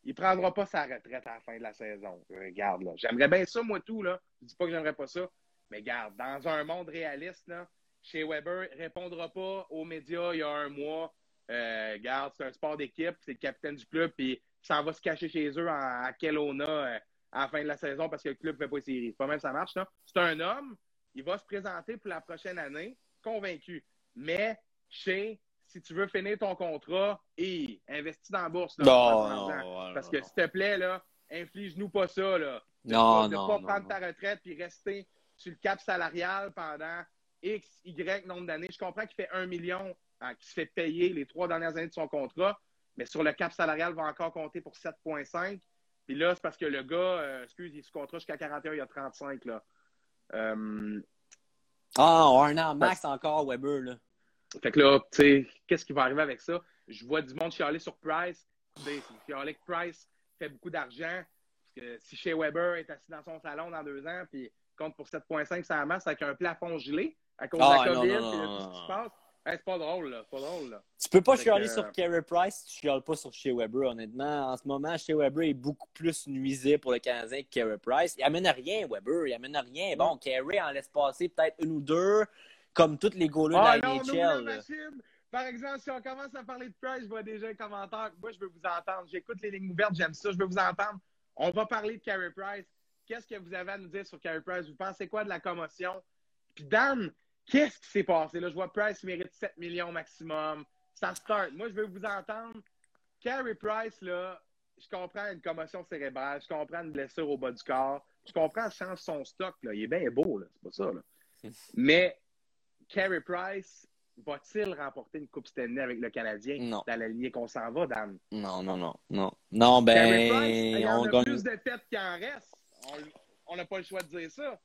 Il ne prendra pas sa retraite à la fin de la saison. Regarde, là. J'aimerais bien ça, moi, tout, là. Je dis pas que j'aimerais pas ça. Mais regarde, dans un monde réaliste, là, chez Weber, il répondra pas aux médias il y a un mois. Euh, garde, c'est un sport d'équipe, c'est le capitaine du club, puis s'en va se cacher chez eux à Kelowna euh, à la fin de la saison parce que le club ne fait pas les séries. C'est pas même ça marche, non? C'est un homme, il va se présenter pour la prochaine année, convaincu. Mais chez si tu veux finir ton contrat, et investis dans la bourse. parce que s'il te plaît, là, inflige-nous pas ça. Là. non, de non. pas prendre ta retraite puis rester sur le cap salarial pendant X, Y nombre d'années. Je comprends qu'il fait un million, hein, qu'il se fait payer les trois dernières années de son contrat, mais sur le cap salarial, va encore compter pour 7,5. Puis là, c'est parce que le gars, euh, excuse, il est sous contrat jusqu'à 41, il y a 35. Là. Euh, ah, un an max encore, Weber. Là. Fait que là, tu sais, qu'est-ce qui va arriver avec ça? Je vois du monde chialer sur Price. Chialer que Price fait beaucoup d'argent. Parce que si chez Weber est assis dans son salon dans deux ans, puis compte pour 7,5 ça masse avec un plafond gelé à cause de la COVID et de tout ce qui se passe, c'est pas drôle, là. Pas drôle, là. Tu peux pas chialer sur Carey Price si tu chiales pas sur Shea Weber, honnêtement. En ce moment, Shea Weber est beaucoup plus nuisible pour le Canadien que Carey Price. Il amène rien, Weber. Il amène rien. Bon, Carey en laisse passer peut-être une ou deux, comme tous les goalers ah, de la NHL. Par exemple, si on commence à parler de Price, je vois déjà un commentaire. Moi, je veux vous entendre. J'écoute les lignes ouvertes, j'aime ça. Je veux vous entendre. On va parler de Carey Price. Qu'est-ce que vous avez à nous dire sur Carey Price? Vous pensez quoi de la commotion? Puis Dan, Qu'est-ce qui s'est passé? Là, je vois Price mérite 7 millions maximum. Ça start. Moi, je veux vous entendre. Carey Price, là, je comprends une commotion cérébrale, je comprends une blessure au bas du corps, je comprends change son stock. Là. Il est bien beau, là. c'est pas ça. Là. Mais Carey Price, va-t-il remporter une Coupe Stanley avec le Canadien non. dans la lignée qu'on s'en va, Dan? Non, non, non. Non, non ben, Price, il y en on a gagne... plus de têtes qu'il en reste. On n'a pas le choix de dire ça.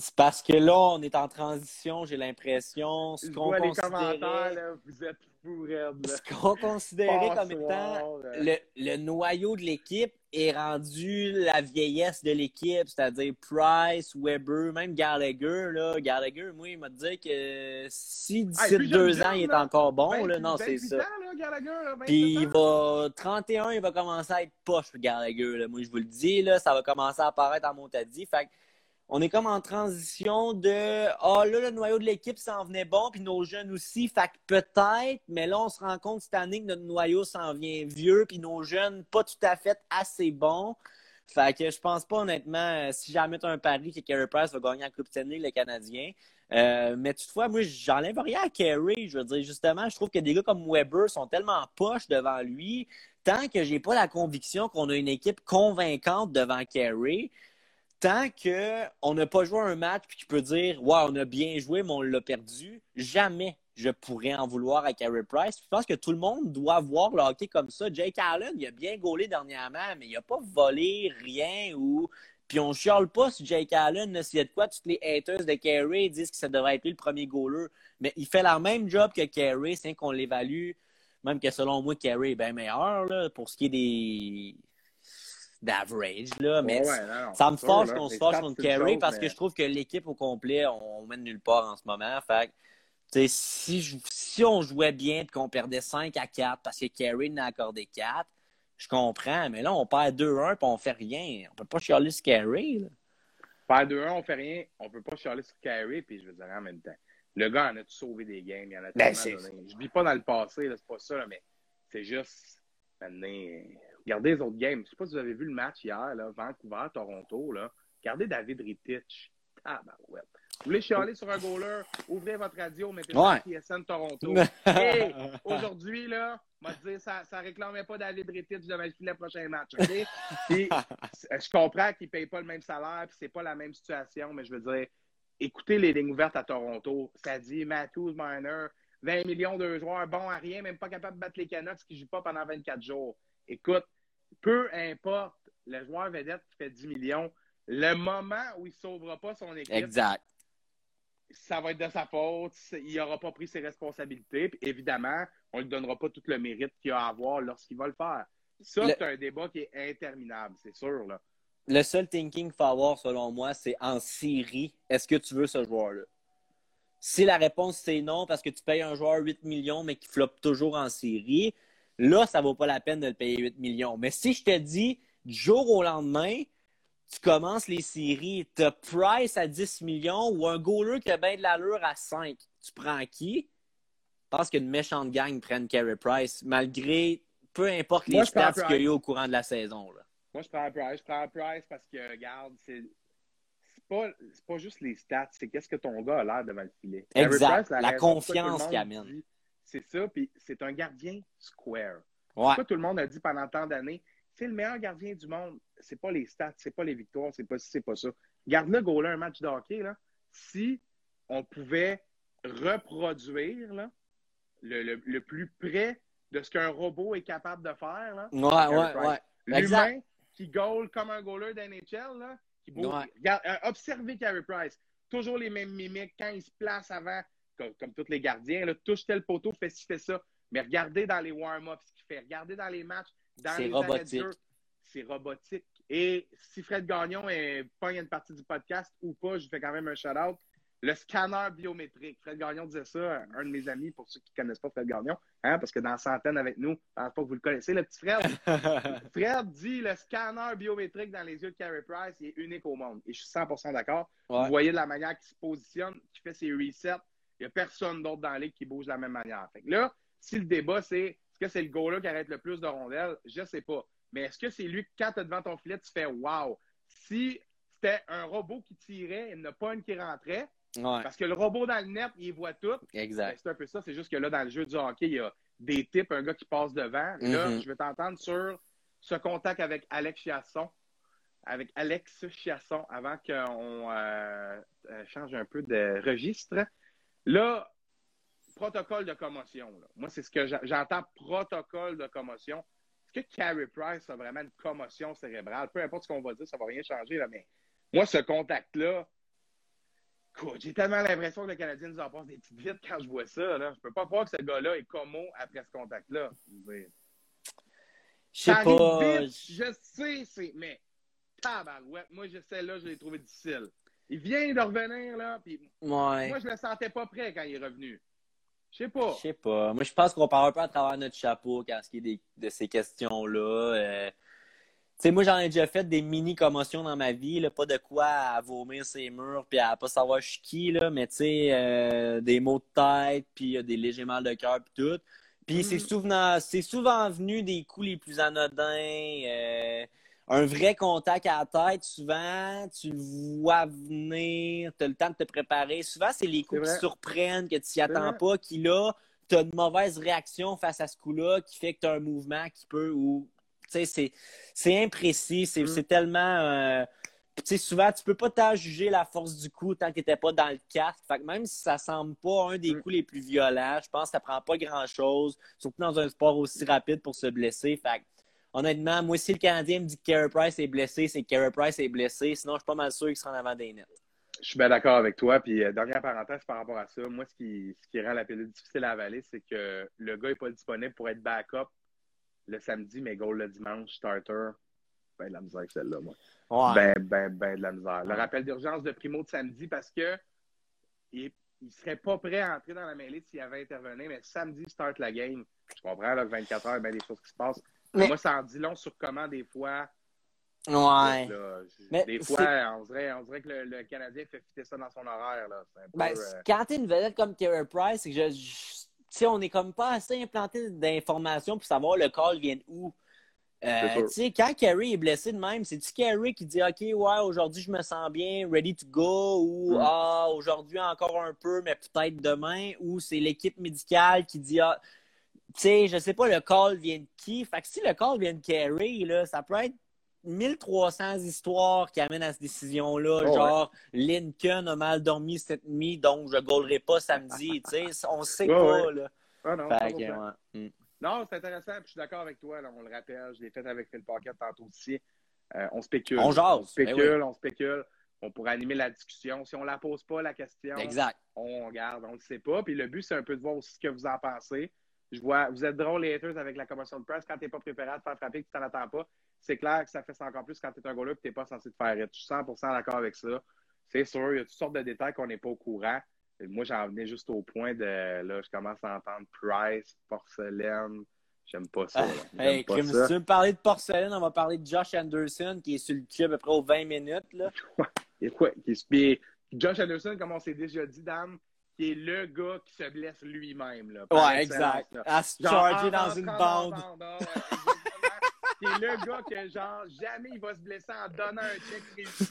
C'est parce que là, on est en transition, j'ai l'impression. Ce qu'on considérait... là, vous êtes fous, Ce qu'on considérait comme étant le, le, noyau de l'équipe est rendu la vieillesse de l'équipe, c'est-à-dire Price, Weber, même Gallagher. Là. Gallagher, moi, il m'a dit que si d'ici deux ans, il est encore bon, là, non, c'est ça. Puis il va 31, il va commencer à être poche, Gallagher. Là. Moi, je vous le dis, là, ça va commencer à apparaître en montadie. Fait on est comme en transition de Ah, là, le noyau de l'équipe s'en venait bon, puis nos jeunes aussi. Fait que peut-être, mais là, on se rend compte cette année que notre noyau s'en vient vieux, puis nos jeunes pas tout à fait assez bons. Fait que je pense pas honnêtement, si jamais un pari que Carey Price va gagner la Coupe Stanley, le Canadien. Euh, mais toutefois, moi, j'enlève rien à Carey. Je veux dire, justement, je trouve que des gars comme Weber sont tellement poches devant lui. Tant que j'ai pas la conviction qu'on a une équipe convaincante devant Carey, tant qu'on n'a pas joué un match puis tu peux dire Ouais, on a bien joué, mais on l'a perdu, jamais je pourrais en vouloir à Carey Price. Je pense que tout le monde doit voir le hockey comme ça. Jake Allen, il a bien gaulé dernièrement, mais il n'a pas volé rien ou. Puis on chiale pas si Jake Allen, s'il y a de quoi, toutes les haters de Carey disent que ça devrait être lui le premier goaler. Mais il fait la même job que Carey, c'est qu'on l'évalue. Même que selon moi, Carey est bien meilleur là, pour ce qui est des d'average, là. Mais ça me fâche qu'on se fâche contre Carey parce que je trouve que l'équipe au complet, on, mène nulle part en ce moment. Fait si, si on jouait bien et qu'on perdait 5 à 4 parce que Carey n'a accordé 4, je comprends. Mais là, on perd 2-1 et on fait rien. On peut pas chialer sur Carey. Là. Perd 2-1, on fait rien. On peut pas chialer sur Carey. Puis je veux dire en même temps. Le gars en a sauvé des games? Il en a ben, donné. Je vis pas dans le passé, c'est pas ça, mais c'est juste maintenant Regardez les autres games. Je ne sais pas si vous avez vu le match hier, là, Vancouver-Toronto. Là. Regardez David Rittich. Ah, ben ouais. Vous voulez chialer sur un goaler, ouvrez votre radio, mettez ouais. TSN Toronto. Et aujourd'hui, là, dire, ça ne réclamait pas David Rittich devant le filet prochain match. OK? Puis, je comprends qu'il ne paye pas le même salaire, puis c'est pas la même situation, mais je veux dire, écoutez les lignes ouvertes à Toronto. Ça dit Matthews, Miner, 20 millions de joueurs, bon à rien, même pas capable de battre les Canucks qui ne jouent pas pendant 24 jours. Écoute, peu importe le joueur vedette qui fait 10 millions, le moment où il ne sauvera pas son équipe, exact. ça va être de sa faute, il n'aura pas pris ses responsabilités. Puis évidemment, on ne lui donnera pas tout le mérite qu'il a à avoir lorsqu'il va le faire. Ça, c'est un débat qui est interminable, c'est sûr. Là. Le seul thinking qu'il faut avoir, selon moi, c'est en série, est-ce que tu veux ce joueur-là? Si la réponse c'est non, parce que tu payes un joueur 8 millions, mais qui floppe toujours en série, Là, ça ne vaut pas la peine de le payer 8 millions. Mais si je te dis, du jour au lendemain, tu commences les séries, tu as Price à 10 millions ou un goaler qui a bien de l'allure à 5, tu prends qui? Je pense qu'une méchante gang prenne Carey Price, malgré peu importe les stats qu'il y a eu au courant de la saison. Là. Moi, je prends Price. Je prends Price parce que, regarde, c'est pas, pas juste les stats, c'est qu'est-ce que ton gars a l'air devant le filet. Exact. la, confiance qu'il amène. C'est ça, puis c'est un gardien square. Ouais. tout le monde a dit pendant tant d'années, c'est le meilleur gardien du monde. C'est pas les stats, c'est pas les victoires, c'est pas c'est pas ça. Garde-le goaler un match de hockey, là. Si on pouvait reproduire là, le, le, le, plus près de ce qu'un robot est capable de faire. Là, ouais, ouais, ouais. L'humain qui goal comme un goaler d'NHL, là, qui bouge. Ouais. Regarde, euh, observez Carey Price. Toujours les mêmes mimiques quand il se place avant, comme, comme tous les gardiens. Là, touche tel poteau, fait ci, fait ça. Mais regardez dans les warm-ups ce qu'il fait. Regardez dans les matchs, dans les robotique. C'est robotique. Et si Fred Gagnon est pas une partie du podcast ou pas, je fais quand même un shout-out. Le scanner biométrique. Fred Gagnon disait ça, un de mes amis, pour ceux qui ne connaissent pas Fred Gagnon, hein, parce que dans Centaine avec nous, je pense pas que vous le connaissez, le petit Fred. Fred dit le scanner biométrique dans les yeux de Carey Price il est unique au monde. Et je suis 100% d'accord. Ouais. Vous voyez de la manière qu'il se positionne, qu'il fait ses resets. Il n'y a personne d'autre dans la ligue qui bouge de la même manière. Fait que là, si le débat, c'est est-ce que c'est le goaler qui arrête le plus de rondelles, je ne sais pas. Mais est-ce que c'est lui, quand tu es devant ton filet, tu fais Wow! Si c'était un robot qui tirait, il n'y en a pas une qui rentrait, ouais, parce que le robot dans le net, il voit tout. Ben, exact. c'est un peu ça. C'est juste que là, dans le jeu du hockey, il y a des types, un gars qui passe devant. Là, Mhm. je vais t'entendre sur ce contact avec Alex Chiasson. Avec Alex Chiasson, avant qu'on euh, euh, change un peu de registre. Là, protocole de commotion. là. Moi, c'est ce que j'entends protocole de commotion. Est-ce que Carey Price a vraiment une commotion cérébrale? Peu importe ce qu'on va dire, ça va rien changer, là, mais moi, ce contact-là, j'ai tellement l'impression que le Canadien nous en passe des petites vites quand je vois ça. Là. Je peux pas croire que ce gars-là est commo après ce contact-là. Je sais pas. vite, je sais. Mais tabarouette, moi, je sais là, je l'ai trouvé difficile. Il vient de revenir, là, puis Ouais. moi, je le sentais pas prêt quand il est revenu. Je sais pas. Je sais pas. Moi, je pense qu'on parle un peu à travers notre chapeau quand ce qui est des- de ces questions-là. Euh, tu sais, moi, j'en ai déjà fait des mini-commotions dans ma vie, là, pas de quoi à vomir ses murs puis à pas savoir je suis qui, là, mais tu sais, euh, des maux de tête, puis euh, des légers mal de cœur, puis tout. Puis c'est souvent, c'est souvent venu des coups les plus anodins. euh, un vrai contact à la tête, souvent, tu le vois venir, tu as le temps de te préparer. Souvent, c'est les coups qui surprennent, que tu n'y attends pas, qui là, tu as une mauvaise réaction face à ce coup-là, qui fait que tu as un mouvement qui peut ou. Tu sais, c'est- imprécis, c'est Mm. tellement. euh, tu sais, souvent, tu peux pas t'en juger la force du coup tant que tu n'étais pas dans le casque. Fait que même si ça semble pas un des Mm. coups les plus violents, je pense que ça prend pas grand-chose, surtout dans un sport aussi rapide pour se blesser. Fait que, honnêtement, moi, si le Canadien me dit que Carey Price est blessé, c'est que Carey Price est blessé. Sinon, je suis pas mal sûr qu'il sera en avant des nets. Je suis bien d'accord avec toi. Puis, euh, dernière parenthèse par rapport à ça, moi, ce qui, ce qui rend la pilule difficile à avaler, c'est que le gars n'est pas disponible pour être backup le samedi, mais goal le dimanche, starter. Ben, de la misère avec celle-là, moi. Ouais. Ben, ben, ben, de la misère. Le rappel d'urgence de Primo de samedi parce que il, il serait pas prêt à entrer dans la mêlée s'il avait intervenu, mais samedi, start la game. Je comprends, là, que 24 heures, ben, des choses qui se passent. Mais- Moi, ça en dit long sur comment, des fois, ouais. là, Mais des fois, on dirait, on dirait que le, le Canadien fait fitter ça dans son horaire. Là. Peu, Ben, euh, quand t'es une vedette comme Carey Price, c'est que je, sais, on est comme pas assez implanté d'informations pour savoir le call vient d'où. Euh, quand Carey est blessé de même, c'est-tu Carey qui dit OK, ouais, aujourd'hui je me sens bien, ready to go, ou Mm. Ah, aujourd'hui encore un peu, mais peut-être demain, ou c'est l'équipe médicale qui dit Ah, tu sais, je sais pas, le call vient de qui. Fait que si le call vient de Carey, là, ça peut être 1300 histoires qui amènent à cette décision-là. Oh, genre, Lincoln a mal dormi cette nuit, donc je gaulerai pas samedi. tu sais, on sait pas, ouais. là. ah non, Fait 100%. que, ouais. Mm. Non, c'est intéressant, puis je suis d'accord avec toi. Là, on le rappelle, je l'ai fait avec Phil Pocket tantôt aussi. Euh, on spécule. On jase, On spécule, ben on spécule. On pourrait animer la discussion. Si on la pose pas, la question, Exact. on regarde, on le sait pas. Puis le but, c'est un peu de voir aussi ce que vous en pensez. Je vois, vous êtes drôles, les haters, avec la commotion de presse. Quand tu n'es pas préparé à te faire frapper que tu t'en attends pas, c'est clair que ça fait ça encore plus quand tu es un goaler et que tu n'es pas censé te faire hit. Je suis 100% d'accord avec ça. C'est sûr, il y a toutes sortes de détails qu'on n'est pas au courant. Et moi, j'en venais juste au point de, là, je commence à entendre Price, porcelaine. J'aime pas ça. J'aime Hey, pas Crime, ça. si tu veux me parler de porcelaine, on va parler de Josh Anderson qui est sur le cube à peu près aux 20 minutes. Là. Et quoi? Josh Anderson, comme on s'est déjà dit, Dan, qui est le gars qui se blesse lui-même. Là, Ouais, exact. là. À se Genre, charger en dans une bande. bande, ah ouais, exactement. Qui est le gars que, genre, jamais il va se blesser en donnant un check réussi.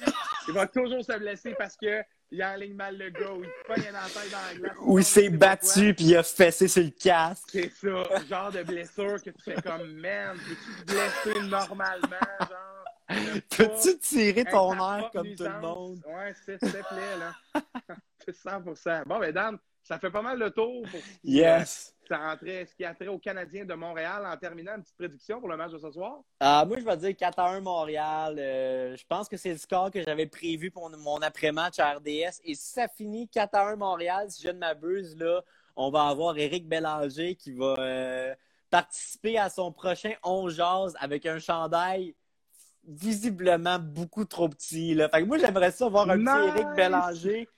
Il va toujours se blesser parce que il enligne mal le gars ou il pogne la tête dans la glace. Où il s'est battu puis il a fessé sur le casque. C'est ça, genre de blessure que tu fais comme, man, peux-tu te blesser normalement, genre? Peux-tu tirer ton air comme tout le monde? Ouais, s'il te plaît, là. C'est 100%. Bon, ben, Dan, ça fait pas mal le tour pour Yes. ça rentrait, ce qui a trait aux Canadiens de Montréal. En terminant, une petite prédiction pour le match de ce soir? Ah, moi, je vais dire 4 à 1 Montréal. Euh, je pense que c'est le score que j'avais prévu pour mon après-match à RDS. Et si ça finit 4 à 1 Montréal, si je ne m'abuse, là, on va avoir Éric Bélanger qui va euh, participer à son prochain 11 jazz avec un chandail visiblement beaucoup trop petit. Là. Fait que moi, j'aimerais ça voir un Nice! petit Éric Bélanger,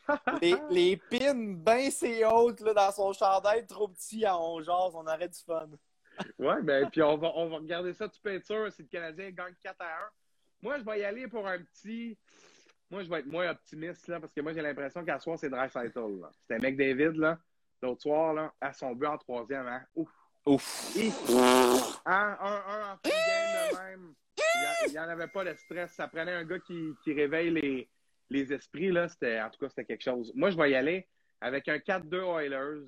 les, les pins bien c'est hautes là, dans son chandail trop petit à 11 jazz. On aurait du fun. Ouais, ben, puis on va, on va regarder ça, tu peux être sûr, si le Canadien gagne 4 à 1. Moi, je vais y aller pour un petit. Moi, je vais être moins optimiste, là, parce que moi, j'ai l'impression qu'à soir, c'est Dry là. C'était mec David, là, l'autre soir, là, à son but en troisième, hein. Ouf. Ouf. Et, hein, un, un en game, de même. Il n'y en avait pas de stress. Ça prenait un gars qui, qui réveille les, les esprits, là. En tout cas, c'était quelque chose. Moi, je vais y aller avec un 4-2 Oilers.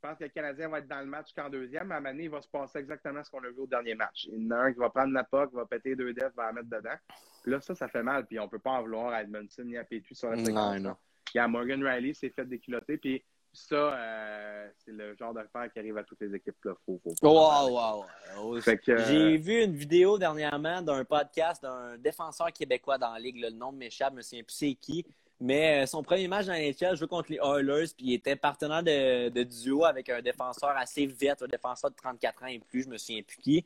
Je pense que le Canadien va être dans le match qu'en deuxième. À un moment donné, il va se passer exactement ce qu'on a vu au dernier match. Il y en a un qui va prendre la puck, va péter deux defs, va la mettre dedans. Puis là, ça, ça fait mal. Puis on peut pas en vouloir à Edmondson ni à Pétu sur la séquence. non. Il y a Morgan Riley, s'est fait déculotter. Puis ça, euh, c'est le genre d'affaire qui arrive à toutes les équipes. Là. Faut, faut, faut Wow, wow, wow. Fait que, euh, J'ai vu une vidéo dernièrement d'un podcast d'un défenseur québécois dans la ligue. là, le nom de m'échappe, je me souviens plus c'est qui. Mais euh, son premier match dans NHL, jouait contre les Oilers, puis il était partenaire de, de duo avec un défenseur assez vite, un défenseur de 34 ans et plus, je me souviens plus qui.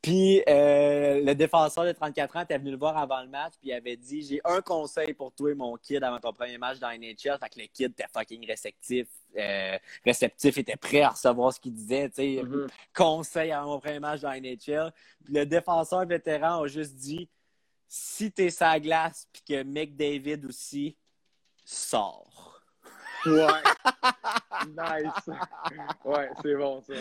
Puis euh, le défenseur de 34 ans était venu le voir avant le match, puis il avait dit J'ai un conseil pour toi, mon kid, avant ton premier match dans NHL. Fait que le kid était fucking réceptif, euh, réceptif, était prêt à recevoir ce qu'il disait, tu sais Mhm. conseil à mon premier match dans NHL. Puis le défenseur vétéran a juste dit si t'es sa glace puis que McDavid aussi sort. Ouais. nice. Ouais, c'est bon, ça.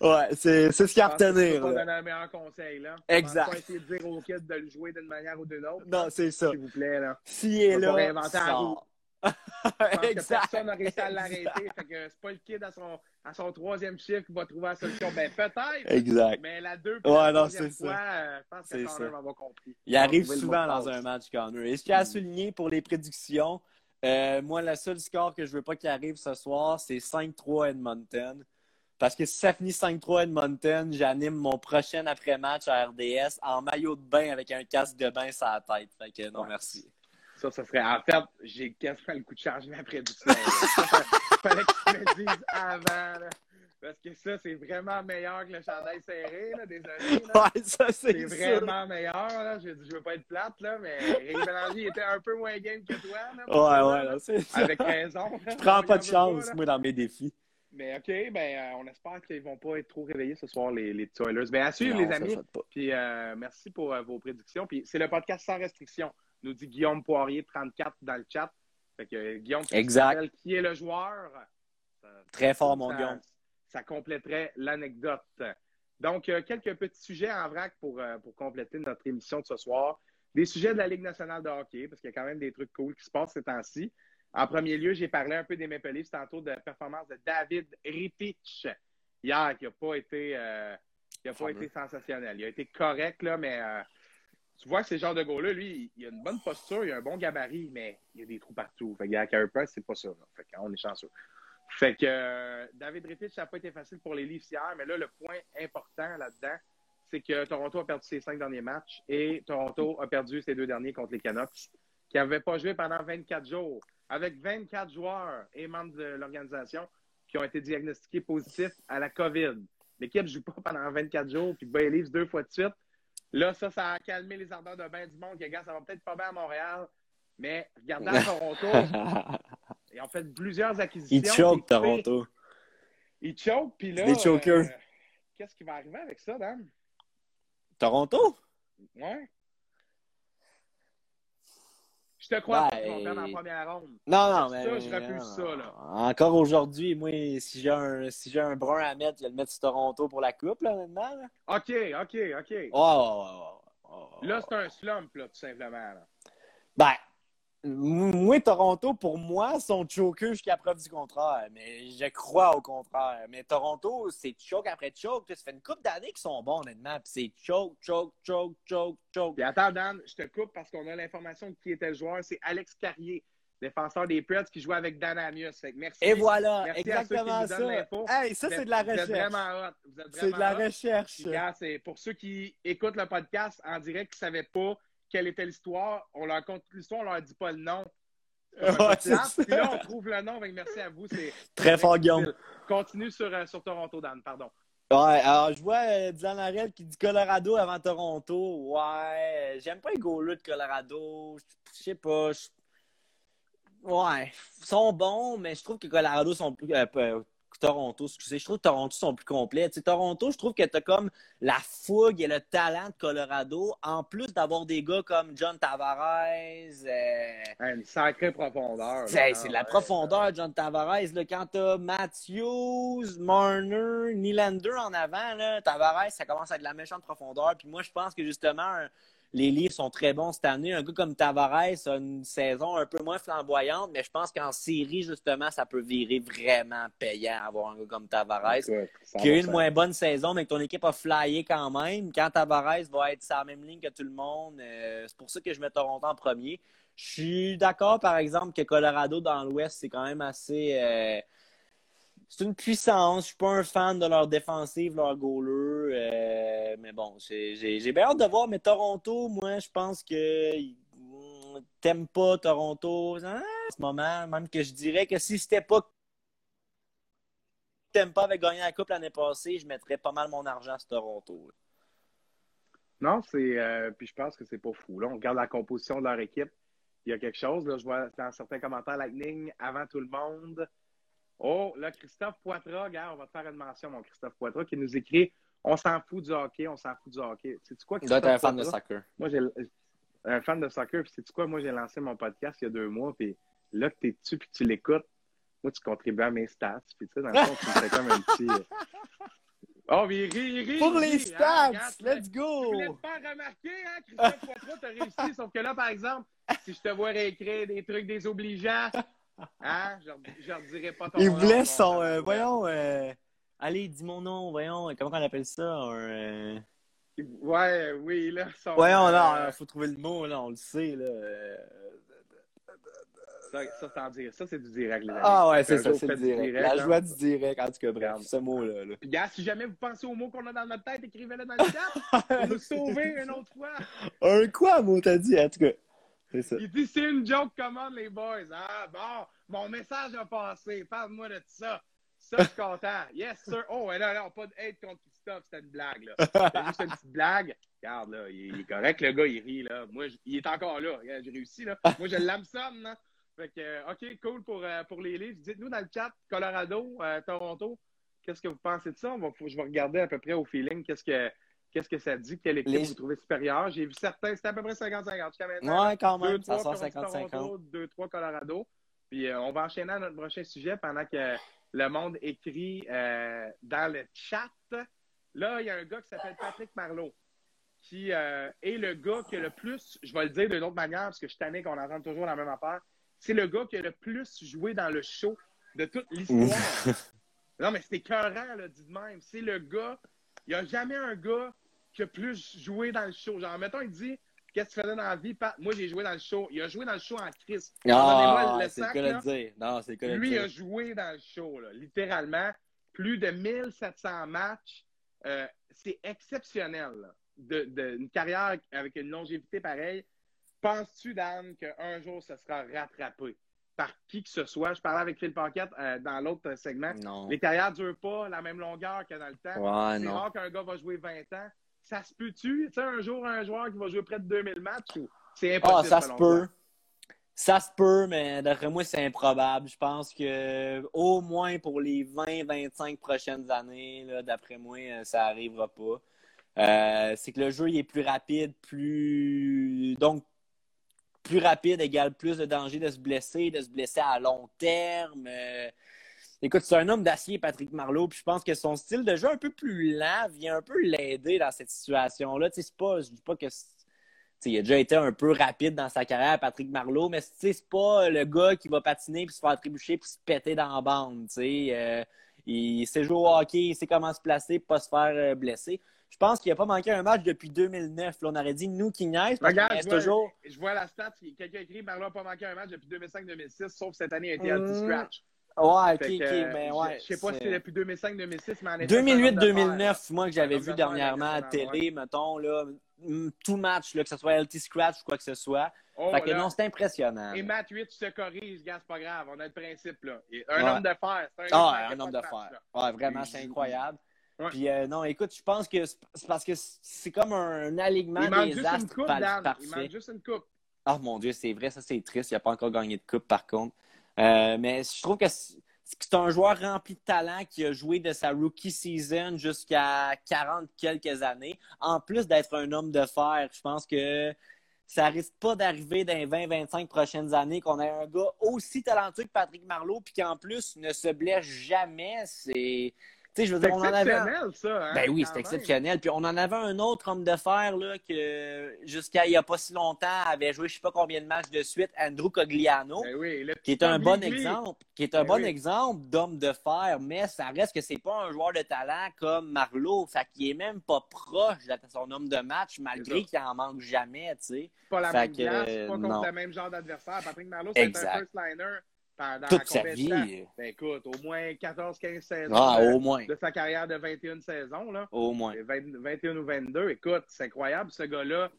Ouais, c'est ce qu'il y a à retenir. Là. donner un meilleur conseil, là. Exact. Pas essayer de dire au kid de le jouer d'une manière ou d'une autre. Non, c'est ça. S'il vous plaît, là. S'il est là, sort. Je pense que exact. personne n'a réussi à l'arrêter. Fait que c'est pas le kid à son, à son troisième chiffre qui va trouver la solution. Ben, peut-être. Exact. Mais la deux, Ouais, la non, fois, ça. euh, je pense que. Connor va avoir compris. Il arrive trouver le souvent dans un match, Connor. Et ce qu'il y a à souligner pour les prédictions, euh, moi, le seul score que je veux pas qu'il arrive ce soir, c'est 5-3 Edmonton. Parce que si ça finit 5-3 Edmonton, j'anime mon prochain après-match à RDS en maillot de bain avec un casque de bain sur la tête. Fait que non, Ouais. merci. Ça, ça serait. En fait, j'ai quasiment le coup de ma prédiction. là. Fallait que tu me dises avant. là. Parce que ça, c'est vraiment meilleur que le chandail serré. Là, désolé. Là. Ouais, ça, c'est C'est vraiment meilleur. Là. Je, je veux pas être plate, là, mais Ray Bélanger était un peu moins game que toi. Là, Ouais, ouais, là. c'est ça. Avec raison. Je prends pas de chance, moi, dans mes défis. Mais OK, ben, euh, on espère qu'ils vont pas être trop réveillés ce soir, les, les Oilers. Ben, à suivre, Non, les amis. Puis euh, merci pour euh, vos prédictions. Puis c'est le podcast sans restriction, nous dit Guillaume Poirier, 34 dans le chat. Fait que Guillaume, tu Exact. qui est le joueur? ça- Très fort, mon Guillaume. Ça compléterait l'anecdote. Donc, euh, quelques petits sujets en vrac pour, euh, pour compléter notre émission de ce soir. Des sujets de la Ligue nationale de hockey, parce qu'il y a quand même des trucs cool qui se passent ces temps-ci. En premier lieu, j'ai parlé un peu des Maple Leafs tantôt de la performance de David Ripich hier, qui n'a pas été euh, qui a pas été sensationnel. Il a été correct, là, mais euh, tu vois que ces genres de gars-là, lui, il a une bonne posture, il a un bon gabarit, mais il y a des trous partout. Fait que à Carey Price, c'est pas ça. Là. Fait qu'on est chanceux. Fait que euh, David Ripich, ça n'a pas été facile pour les Leafs hier, mais là, le point important là-dedans, c'est que Toronto a perdu ses cinq derniers matchs et Toronto a perdu ses deux derniers contre les Canucks, qui n'avaient pas joué pendant 24 jours, avec 24 joueurs et membres de l'organisation qui ont été diagnostiqués positifs à la COVID. L'équipe ne joue pas pendant 24 jours, puis les Leafs deux fois de suite. Là, ça, ça a calmé les ardeurs de bain du monde. Que, gars, ça va peut-être pas bien à Montréal, mais regardant à Toronto, ils ont fait plusieurs acquisitions. Il choke, Écoutez, Toronto. Ils choke, puis là. Des chokers. euh, Qu'est-ce qui va arriver avec ça, Dan? Toronto? Ouais. Je te crois Ben, pas qu'ils vont perdre en première ronde. Non, non, Ça, mais. je refuse non, ça, là. Encore aujourd'hui, moi, si j'ai un, si j'ai un brun à mettre, je vais le mettre sur Toronto pour la coupe, là, maintenant. Là. OK, OK, OK. Oh, oh, oh, oh. Là, c'est un slump, là, tout simplement. Là. Ben, moi, Toronto, pour moi, sont choqués jusqu'à preuve du contraire. Mais je crois au contraire. Mais Toronto, c'est choke après choke. Ça fait une couple d'années qu'ils sont bons, honnêtement. Puis c'est choke, choke, choke, choke, choke. Puis attends, Dan, je te coupe parce qu'on a l'information de qui était le joueur. C'est Alex Carrier, défenseur des Preds qui jouait avec Dan Amius. Fait que merci. Et voilà, Merci à exactement ceux qui nous donnent ça. Hey, ça, c'est de la Vous êtes recherche. vraiment hot. C'est de la hot. recherche. Puis, pour ceux qui écoutent le podcast en direct, qui ne savaient pas quelle était l'histoire, on leur compte l'histoire, on leur dit pas le nom. Ouais. Puis là, on trouve le nom. Merci à vous. C'est Très fort, Guillaume. Continue sur, euh, sur Toronto, Dan. Pardon. Ouais, alors je vois euh, Dylan qui dit Colorado avant Toronto. Ouais, j'aime pas les goalers de Colorado. Je sais pas. Ouais, ils sont bons, mais je trouve que Colorado sont plus. euh, Toronto, excusez, je trouve que Toronto sont plus complets. Tu sais, Toronto, je trouve que tu as comme la fougue et le talent de Colorado, en plus d'avoir des gars comme John Tavares. euh, Hein, Une sacrée profondeur. c'est de la Ouais. profondeur, John Tavares. Là, quand t'as Matthews, Marner, Nylander en avant, là, Tavares, ça commence à être de la méchante profondeur. Puis moi, je pense que justement, un- les livres sont très bons cette année. Un gars comme Tavares a une saison un peu moins flamboyante, mais je pense qu'en série, justement, ça peut virer vraiment payant avoir un gars comme Tavares qui a eu une 100%. moins bonne saison, mais que ton équipe a flyé quand même. Quand Tavares va être sur la même ligne que tout le monde, euh, c'est pour ça que je mets Toronto en premier. Je suis d'accord, par exemple, que Colorado dans l'Ouest, c'est quand même assez. euh, c'est une puissance. Je suis pas un fan de leur défensive, leur goaler. euh, mais bon, j'ai bien hâte de voir. Mais Toronto, moi, je pense que t'aimes pas Toronto hein, en ce moment. Même que je dirais que si c'était pas t'aimes pas avec gagné la Coupe l'année passée, je mettrais pas mal mon argent sur Toronto. Non, c'est. euh, puis je pense que c'est pas fou. Là, on regarde la composition de leur équipe. Il y a quelque chose. Là, je vois dans certains commentaires Lightning avant tout le monde. Oh, là, Christophe Poitras, gars, on va te faire une mention, mon Christophe Poitras, qui nous écrit On s'en fout du hockey, on s'en fout du hockey. Sais-tu quoi, doit être un fan de soccer. Moi, j'ai un fan de soccer, puis sais-tu quoi, moi, j'ai lancé mon podcast il y a deux mois, puis là que t'es dessus, puis tu l'écoutes, moi, tu contribues à mes stats, puis tu sais, dans le fond, tu me fais comme un petit. euh, Oh, mais il rit, il rit. Pour il les rit, hein, stats, regarde, let's Je voulais go! te faire remarquer, hein, Christophe Poitras, t'as réussi, sauf que là, par exemple, si je te vois réécrire des trucs désobligeants, hein, je leur dirais pas ton Il voulait son. euh, voyons. euh, allez, dis mon nom, voyons. Comment on appelle ça? Euh, Ouais, oui, là, son. Voyons, euh, là, il faut trouver le mot, là, on le sait. Là. euh, Ça, ça, c'est en direct. Ça, c'est du direct, amis. Ah ouais, c'est ça, c'est le du direct. direct, La hein. joie du direct, en tout cas, bref, ce mot-là. là. Puis, gars, si jamais vous pensez aux mots qu'on a dans notre tête, écrivez-le dans le chat pour nous sauver une autre fois. Un quoi, mot, t'as dit, en tout cas. Ça. Il dit c'est une joke commande, les boys. Ah, bon, mon message a passé. Parle-moi de ça. Ça, je suis content. Yes, sir. Oh, ouais, là, là, pas de hate contre Christophe, c'était une blague, là. C'était juste une petite blague. Regarde, là, il, il est correct, le gars, il rit, là. Moi, je- il est encore là. Regarde, J'ai réussi, là. Moi, je l'hameçonne, là. Fait que, euh, OK, cool pour, euh, pour les livres. Dites-nous dans le chat, Colorado, euh, Toronto, qu'est-ce que vous pensez de ça? On va, faut- je vais regarder à peu près au feeling qu'est-ce que, qu'est-ce que ça dit, quelle équipe Les- vous trouvez supérieure. J'ai vu certains, c'était à peu près 50-50 jusqu'à maintenant. Ouais, quand même, Deux, ça trois sort Toronto, 50-50. 2-3 Colorado. Puis euh, on va enchaîner à notre prochain sujet pendant que le monde écrit euh, dans le chat. Là, il y a un gars qui s'appelle Patrick Marleau, qui euh, est le gars qui a le plus, je vais le dire d'une autre manière, parce que je suis tanné qu'on entende toujours la même affaire, c'est le gars qui a le plus joué dans le show de toute l'histoire. non, mais c'était écœurant, là, dit de même. C'est le gars, il n'y a jamais un gars qui a plus joué dans le show. Genre, mettons, il dit Qu'est-ce que tu faisais dans la vie, Pat? Moi, j'ai joué dans le show. Il a joué dans le show en crise. Ah, c'est là. le dire. Non, c'est le Lui, il a joué dans le show, là, littéralement. Plus de 1700 matchs. Euh, c'est exceptionnel. là. De, de- une carrière avec une longévité pareille. Penses-tu, Dan, qu'un jour, ça sera rattrapé par qui que ce soit? Je parlais avec Phil Paquette euh, dans l'autre segment. Non. Les carrières ne durent pas la même longueur que dans le temps. Ouais, c'est rare qu'un gars va jouer 20 ans. Ça se peut-tu? Tu sais, un jour, un joueur qui va jouer près de 2000 matchs ou c'est impossible? Ah, ça se peut. Ça se peut, mais d'après moi, c'est improbable. Je pense que au moins pour les 20-25 prochaines années, d'après moi, euh, ça n'arrivera pas. Euh, c'est que le jeu il est plus rapide, plus donc plus rapide égale plus de danger de se blesser, de se blesser à long terme. Euh, Écoute, c'est un homme d'acier, Patrick Marleau, puis je pense que son style de jeu un peu plus lent vient un peu l'aider dans cette situation-là. Tu sais, c'est pas, je dis pas que il a déjà été un peu rapide dans sa carrière, Patrick Marleau, mais c'est pas le gars qui va patiner puis se faire trébucher puis se péter dans la bande. Euh, Il sait jouer au hockey, il sait comment se placer, pas se faire euh, blesser. Je pense qu'il n'a pas manqué un match depuis 2009. Là, on aurait dit nous qui niaise. Regarde, je vois, toujours... je vois la stat. Quelqu'un écrit Marlon n'a pas manqué un match depuis 2005-2006, sauf cette année, il a été Mmh. anti-scratch. Ouais, ok, ok, que, mais je- ouais. Je sais pas si c'est- depuis 2005-2006, mais en effet. 2008-2009, moi, que j'avais vu dernièrement à télé, mettons, là, tout match, là, que ce soit LT Scratch ou quoi que ce soit. Oh, fait que là. non, c'est impressionnant. Et. Matt 8 se corrige, gars, c'est pas grave. On a le principe, là. Et un Ouais. homme de fer. C'est un Ah, un homme de fer. Ouais, vraiment, c'est incroyable. Ouais. Puis euh, non, écoute, je pense que c'est parce que c'est comme un alignement des astres coupe, par- Dan. Il parfait. manque juste une coupe. Oh mon Dieu, c'est vrai, ça c'est triste. Il n'a pas encore gagné de coupe par contre. Euh, mais je trouve que c'est un joueur rempli de talent qui a joué de sa rookie season jusqu'à 40 quelques années. En plus d'être un homme de fer, je pense que ça risque pas d'arriver dans les 20-25 prochaines années qu'on ait un gars aussi talentueux que Patrick Marleau puis qui en plus ne se blesse jamais. C'est. Tu sais, je veux C'est dire, on en avait. un- exceptionnel, ça. Hein, ben oui, c'est exceptionnel. Puis on en avait un autre homme de fer là, que jusqu'à il n'y a pas si longtemps avait joué je sais pas combien de matchs de suite, Andrew Cogliano, Ben oui, qui est un bon exemple, qui est un Ben bon oui. exemple d'homme de fer, mais ça reste que c'est pas un joueur de talent comme Marlowe, fait qu'il est même pas proche d'être son homme de match malgré qu'il en manque jamais, tu sais. C'est pas la Fait même que, glace, pas contre non. le même genre d'adversaire. Patrick Marleau, c'est un first liner pendant Toute sa vie. Ben écoute, au moins 14-15 saisons Ah, de, au moins, de sa carrière de 21 saisons. Là. au moins. Et 20 21 ou 22. Écoute, c'est incroyable. Ce gars-là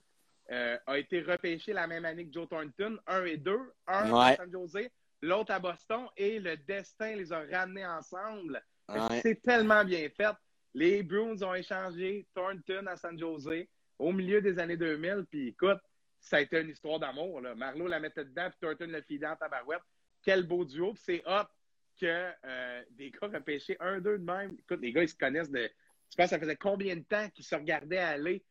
euh, a été repêché la même année que Joe Thornton, 1 et 2. Un Ouais. à San Jose, l'autre à Boston. Et le destin les a ramenés ensemble. Ouais. C'est tellement bien fait. Les Bruins ont échangé Thornton à San Jose au milieu des années 2000. Puis écoute, ça a été une histoire d'amour. Marlowe la mettait dedans, puis Thornton le filait en tabarouette. Quel beau duo. Puis c'est hot que euh, des gars repêchés un, deux de même. Écoute, les gars, ils se connaissent de. Tu penses, ça faisait combien de temps qu'ils se regardaient aller?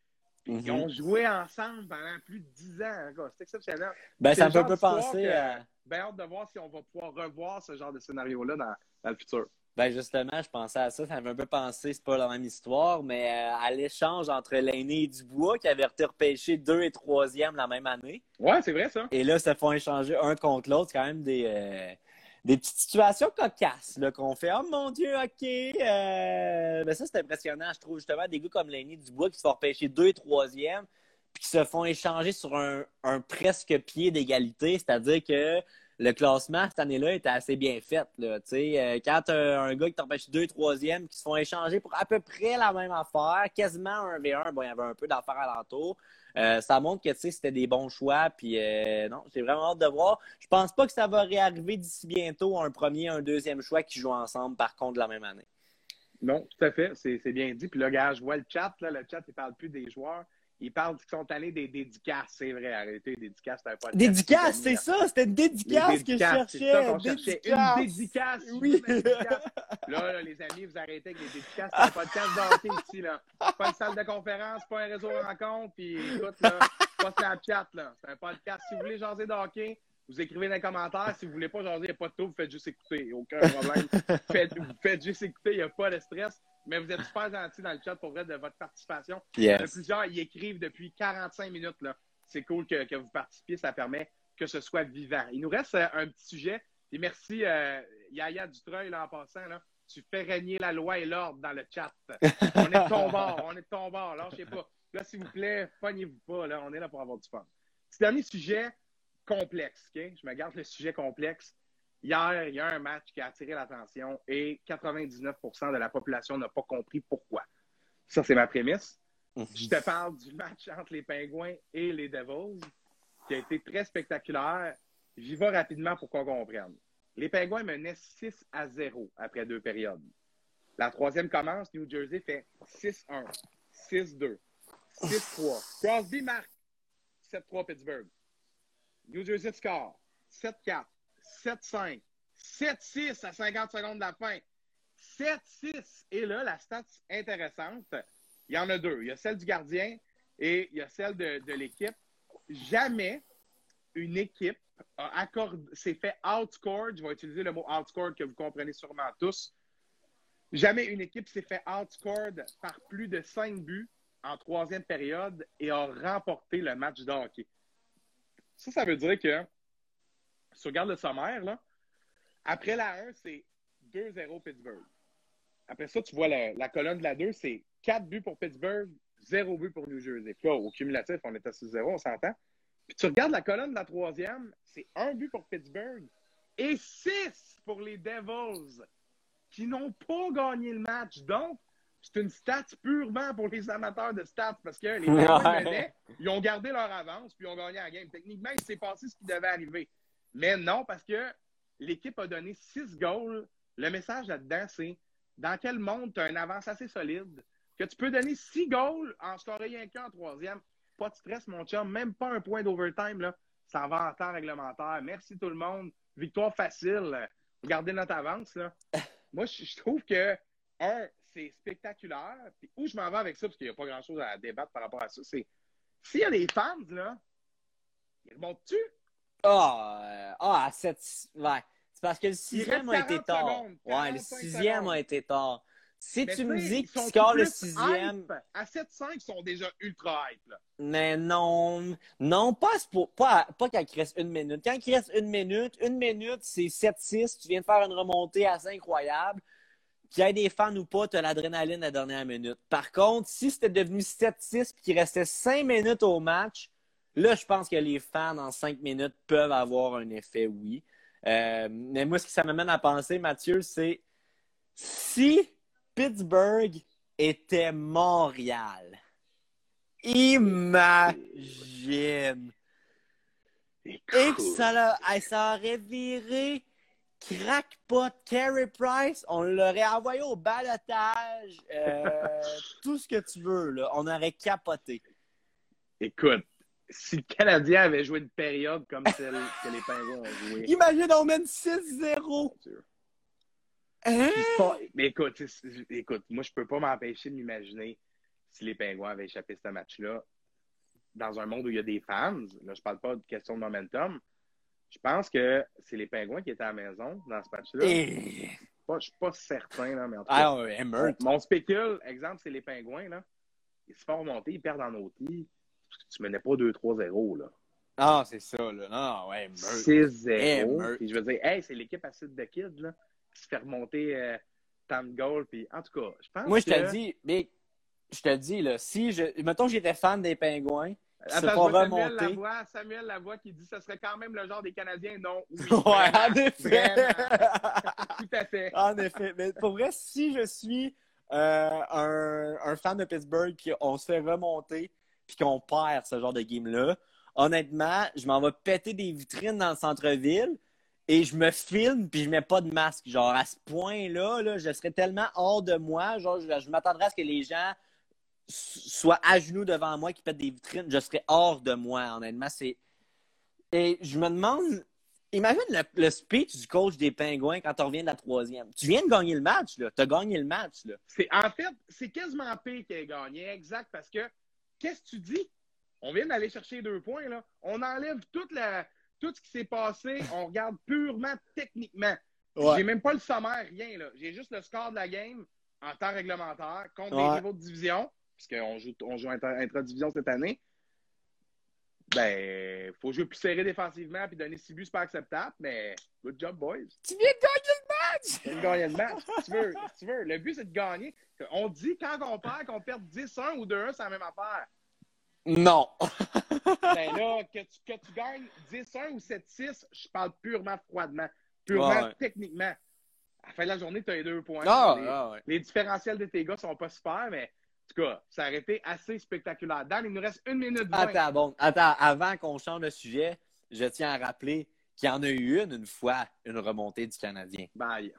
Puis Ils Mhm. ont joué ensemble pendant plus de 10 ans. hein, gars. C'est exceptionnel. Ben, ça me fait un peu penser que- à. Ben, hâte de voir si on va pouvoir revoir ce genre de scénario-là dans, dans le futur. Ben justement, je pensais à ça, ça m'a un peu pensé, c'est pas la même histoire, mais euh, à l'échange entre l'aîné et Dubois, qui avait été repêché deux et troisième la même année, Ouais, c'est vrai, ça. et là, se font échanger un contre l'autre, c'est quand même des, euh, des petites situations cocasses, qu'on fait, oh mon Dieu, ok, euh... ben ça c'est impressionnant, je trouve, justement, des gars comme l'aîné Dubois qui se font repêcher deux et troisième, puis qui se font échanger sur un, un presque pied d'égalité, c'est-à-dire que le classement cette année-là était assez bien fait. Là, tu. Euh, quand t'as un gars qui t'empêche deux, troisième, qui se font échanger pour à peu près la même affaire, quasiment un V1, bon, il y avait un peu d'affaires alentour. Euh, ça montre que tu c'était des bons choix. Puis euh, non, j'ai vraiment hâte de voir. Je pense pas que ça va réarriver d'ici bientôt un premier, un deuxième choix qui jouent ensemble, par contre, la même année. Non, tout à fait. C'est c'est bien dit. Puis là, gars, je vois le chat. Là, le chat, il parle plus des joueurs. Il parle qu'ils sont allés des dédicaces. C'est vrai, arrêtez. Dédicaces, c'est un podcast. Dédicace, c'est ça, c'était une dédicace que je dédicaces, cherchais. ça qu'on cherchait. Une dédicace. Oui. une dédicace. Là, là, les amis, vous arrêtez avec les dédicaces. C'est un podcast de hockey ici, là. Pas une salle de conférence, pas un réseau de rencontre. Puis écoute, là, c'est pas Snapchat, là. C'est un podcast. Si vous voulez jaser de hockey, vous écrivez dans les commentaires. Si vous voulez pas jaser, il n'y a pas de tout, vous faites juste écouter. Aucun problème. faites, vous faites juste écouter, il n'y a pas de stress. Mais vous êtes super gentils dans le chat pour vrai de votre participation. Il y a Yes. plusieurs, ils écrivent depuis 45 minutes. là. C'est cool que, que vous participiez, ça permet que ce soit vivant. Il nous reste euh, un petit sujet. Et merci, euh, Yaya Dutreuil, là, en passant. Là, tu fais régner la loi et l'ordre dans le chat. On est de ton bord, on est de ton bord. Là, je sais pas. Là, s'il vous plaît, pognez-vous pas. Là, on est là pour avoir du fun. Petit dernier sujet complexe. ok? Je me garde le sujet complexe. Hier, il y a un match qui a attiré l'attention et 99% de la population n'a pas compris pourquoi. Ça, c'est ma prémisse. Je te parle du match entre les Pingouins et les Devils, qui a été très spectaculaire. J'y vais rapidement pour qu'on comprenne. Les Pingouins menaient 6 à 0 après deux périodes. La troisième commence, New Jersey fait 6-1, 6-2, 6-3. Crosby marque 7-3 Pittsburgh. New Jersey score 7-4, 7-5, 7-6 à 50 secondes de la fin. 7-6. Et là, la stat intéressante, il y en a deux. Il y a celle du gardien et il y a celle de, l'équipe. Jamais une équipe s'est fait outscore. Je vais utiliser le mot outscore que vous comprenez sûrement tous. Jamais une équipe s'est fait outscored par plus de 5 buts en troisième période et a remporté le match de hockey. Ça, ça veut dire que, si on regarde le sommaire, là, après la 1, c'est 2-0 Pittsburgh. après ça, tu vois la, la colonne de la 2, c'est 4 buts pour Pittsburgh, 0 but pour New Jersey. Puis là, au cumulatif, on est à 6-0, on s'entend. Puis tu regardes la colonne de la troisième, c'est 1 but pour Pittsburgh et 6 pour les Devils, qui n'ont pas gagné le match. Donc, c'est une stat purement pour les amateurs de stats parce que les menaient, ils ont gardé leur avance puis ils ont gagné la game. Techniquement, il s'est passé ce qui devait arriver. Mais non, parce que l'équipe a donné 6 goals. Le message là-dedans, c'est dans quel monde tu as une avance assez solide que tu peux donner 6 goals en scorer rien qu'un en troisième. Pas de stress, mon chum. Même pas un point d'overtime. là. Ça va en temps réglementaire. Merci tout le monde. Victoire facile. Regardez notre avance. Là. Moi, je je trouve que, un, c'est spectaculaire. Puis où je m'en vais avec ça, parce qu'il n'y a pas grand-chose à débattre par rapport à ça, c'est s'il y a des fans, là, ils remontent-tu? Ah, euh, ah, à cette. Ouais. C'est parce que le sixième a été 40 tard. secondes, ouais, le 45 sixième secondes. a été tard. Si Mais tu me dis ils que tu sont scores le sixième. hype. À 7-5, ils sont déjà ultra hype. Là. Mais non, non, pas, pas, pas quand il reste une minute. Quand il reste une minute, une minute, c'est 7-6. Tu viens de faire une remontée assez incroyable. Qu'il y ait des fans ou pas, tu as l'adrénaline à la dernière minute. Par contre, si c'était devenu 7-6 et qu'il restait 5 minutes au match, là, je pense que les fans en 5 minutes peuvent avoir un effet, oui. Euh, mais moi, ce que ça m'amène à penser, Mathieu, c'est si Pittsburgh était Montréal, imagine! Et que ça aurait viré crackpot Carey Price, on l'aurait envoyé au balotage, euh, tout ce que tu veux, là. On aurait capoté. Écoute, si le Canadien avait joué une période comme celle que les Penguins ont joué. Imagine, on mène 6-0. Hein? Mais écoute, écoute, moi, je peux pas m'empêcher de m'imaginer si les Pingouins avaient échappé ce match-là dans un monde où il y a des fans. Là, je parle pas de question de momentum. Je pense que c'est les Pingouins qui étaient à la maison dans ce match-là. Et... Pas- je suis pas certain, là, mais en tout cas. Ah. Mon spécule, exemple, c'est les Pingouins. Là. Ils se font remonter, ils perdent en OT. Parce que tu menais pas 2-3-0. là. Ah, c'est ça, là. Non, ouais, émeute. 6-0. Émeute. Puis je veux dire, hey, c'est l'équipe acide de Kid là, qui se fait remonter euh, tant de goals. Puis, en tout cas, je pense Moi, je que... te dis, mais je te dis, là, si je. Mettons que j'étais fan des pingouins, qui Attends, je Samuel remonter. Lavoie, Samuel Lavoie qui dit que ce serait quand même le genre des Canadiens. Non, oui. Ouais, en effet. Tout à fait. En effet. Mais pour vrai, si je suis euh, un, un fan de Pittsburgh, puis on se fait remonter, puis qu'on perd ce genre de game-là, honnêtement, je m'en vais péter des vitrines dans le centre-ville et je me filme, puis je mets pas de masque. Genre, à ce point-là, là, je serais tellement hors de moi. Genre, je, m'attendrais à ce que les gens soient à genoux devant moi, qui pètent des vitrines. Je serais hors de moi, honnêtement. C'est... Et je me demande, Imagine le, le speech du coach des Pingouins quand on revient de la troisième. Tu viens de gagner le match, là. Tu as gagné le match, là. En fait, c'est quasiment pire qu'il ait gagné. Exact, parce que qu'est-ce que tu dis? On vient d'aller chercher deux points. Là. On enlève toute la, tout ce qui s'est passé. On regarde purement techniquement. J'ai même pas le sommaire, rien. là. J'ai juste le score de la game en temps réglementaire contre Ouais. les rivaux de division, puisqu'on joue, on joue inter- intra-division cette année. Ben, faut jouer plus serré défensivement puis donner six buts, c'est pas acceptable, mais good job, boys. Tu viens de gagner le! Tu viens de gagner le match. si, tu veux, si tu veux. Le but, c'est de gagner. On dit quand on perd qu'on perd 10-1 ou 2-1, c'est la même affaire. Non. Ben là, que tu, que tu gagnes 10-1 ou 7-6, je parle purement froidement, purement Ouais, ouais. techniquement. À la fin de la journée, tu as les deux points. Ah, les, ah, ouais. les différentiels de tes gars sont pas super, mais en tout cas, ça aurait été assez spectaculaire. Dan, il nous reste une minute vingt. Attends, bon, attends, avant qu'on change de sujet, je tiens à rappeler qu'il y en a eu une, une fois, une remontée du Canadien. Bye.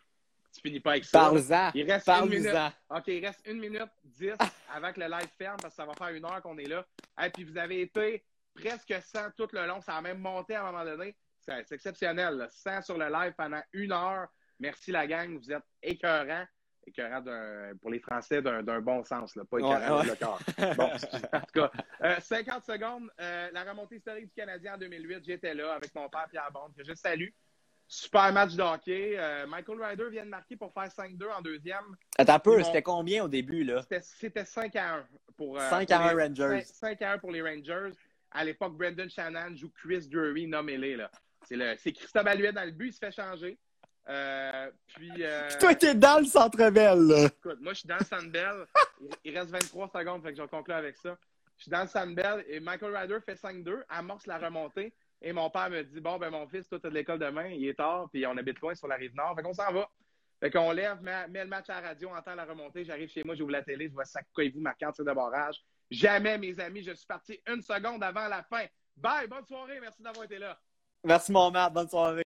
Tu finis pas avec ça. Parle-en. Il reste une minute. OK, il reste une minute dix avant que le live ferme parce que ça va faire une heure qu'on est là. Et puis vous avez été presque 100 tout le long. Ça a même monté à un moment donné. C'est c'est exceptionnel. là. 100 sur le live pendant une heure. Merci la gang. Vous êtes écœurants. Écœurants d'un- pour les Français d'un bon sens. Là. Pas écœurants Ouais, de le corps. Bon, en tout cas, euh, 50 secondes. Euh, la remontée historique du Canadien en 2008. J'étais là avec mon père Pierre Bond, que je salue. Super match de hockey. Euh, Michael Ryder vient de marquer pour faire 5-2 en deuxième. Attends un peu, Bon. c'était combien au début, là? C'était- C'était 5 à 1 pour, euh, 5 pour à 1 les- Rangers. 5, 5 à 1 pour les Rangers. À l'époque, Brendan Shannon joue Chris Drury, nommez-les. C'est Christophe Alluet dans le but, il se fait changer. Euh, puis, euh, Puis toi, t'es dans le centre-belle, là. écoute, moi, je suis dans le Sandbell. il, il reste 23 secondes, fait que je vais conclure avec ça. Je suis dans le Sandbell et Michael Ryder fait 5-2, amorce la remontée. Et mon père me dit Bon, ben, mon fils, toi, t'as de l'école demain, il est tard, puis on habite loin sur la rive nord. Fait qu'on s'en va. Fait qu'on lève, met, met le match à la radio, entend la remontée. J'arrive chez moi, j'ouvre la télé, je vois ça vous marquant tir de barrage. Jamais, mes amis, je suis parti une seconde avant la fin. Bye, bonne soirée, merci d'avoir été là. Merci, mon Matt. Bonne soirée.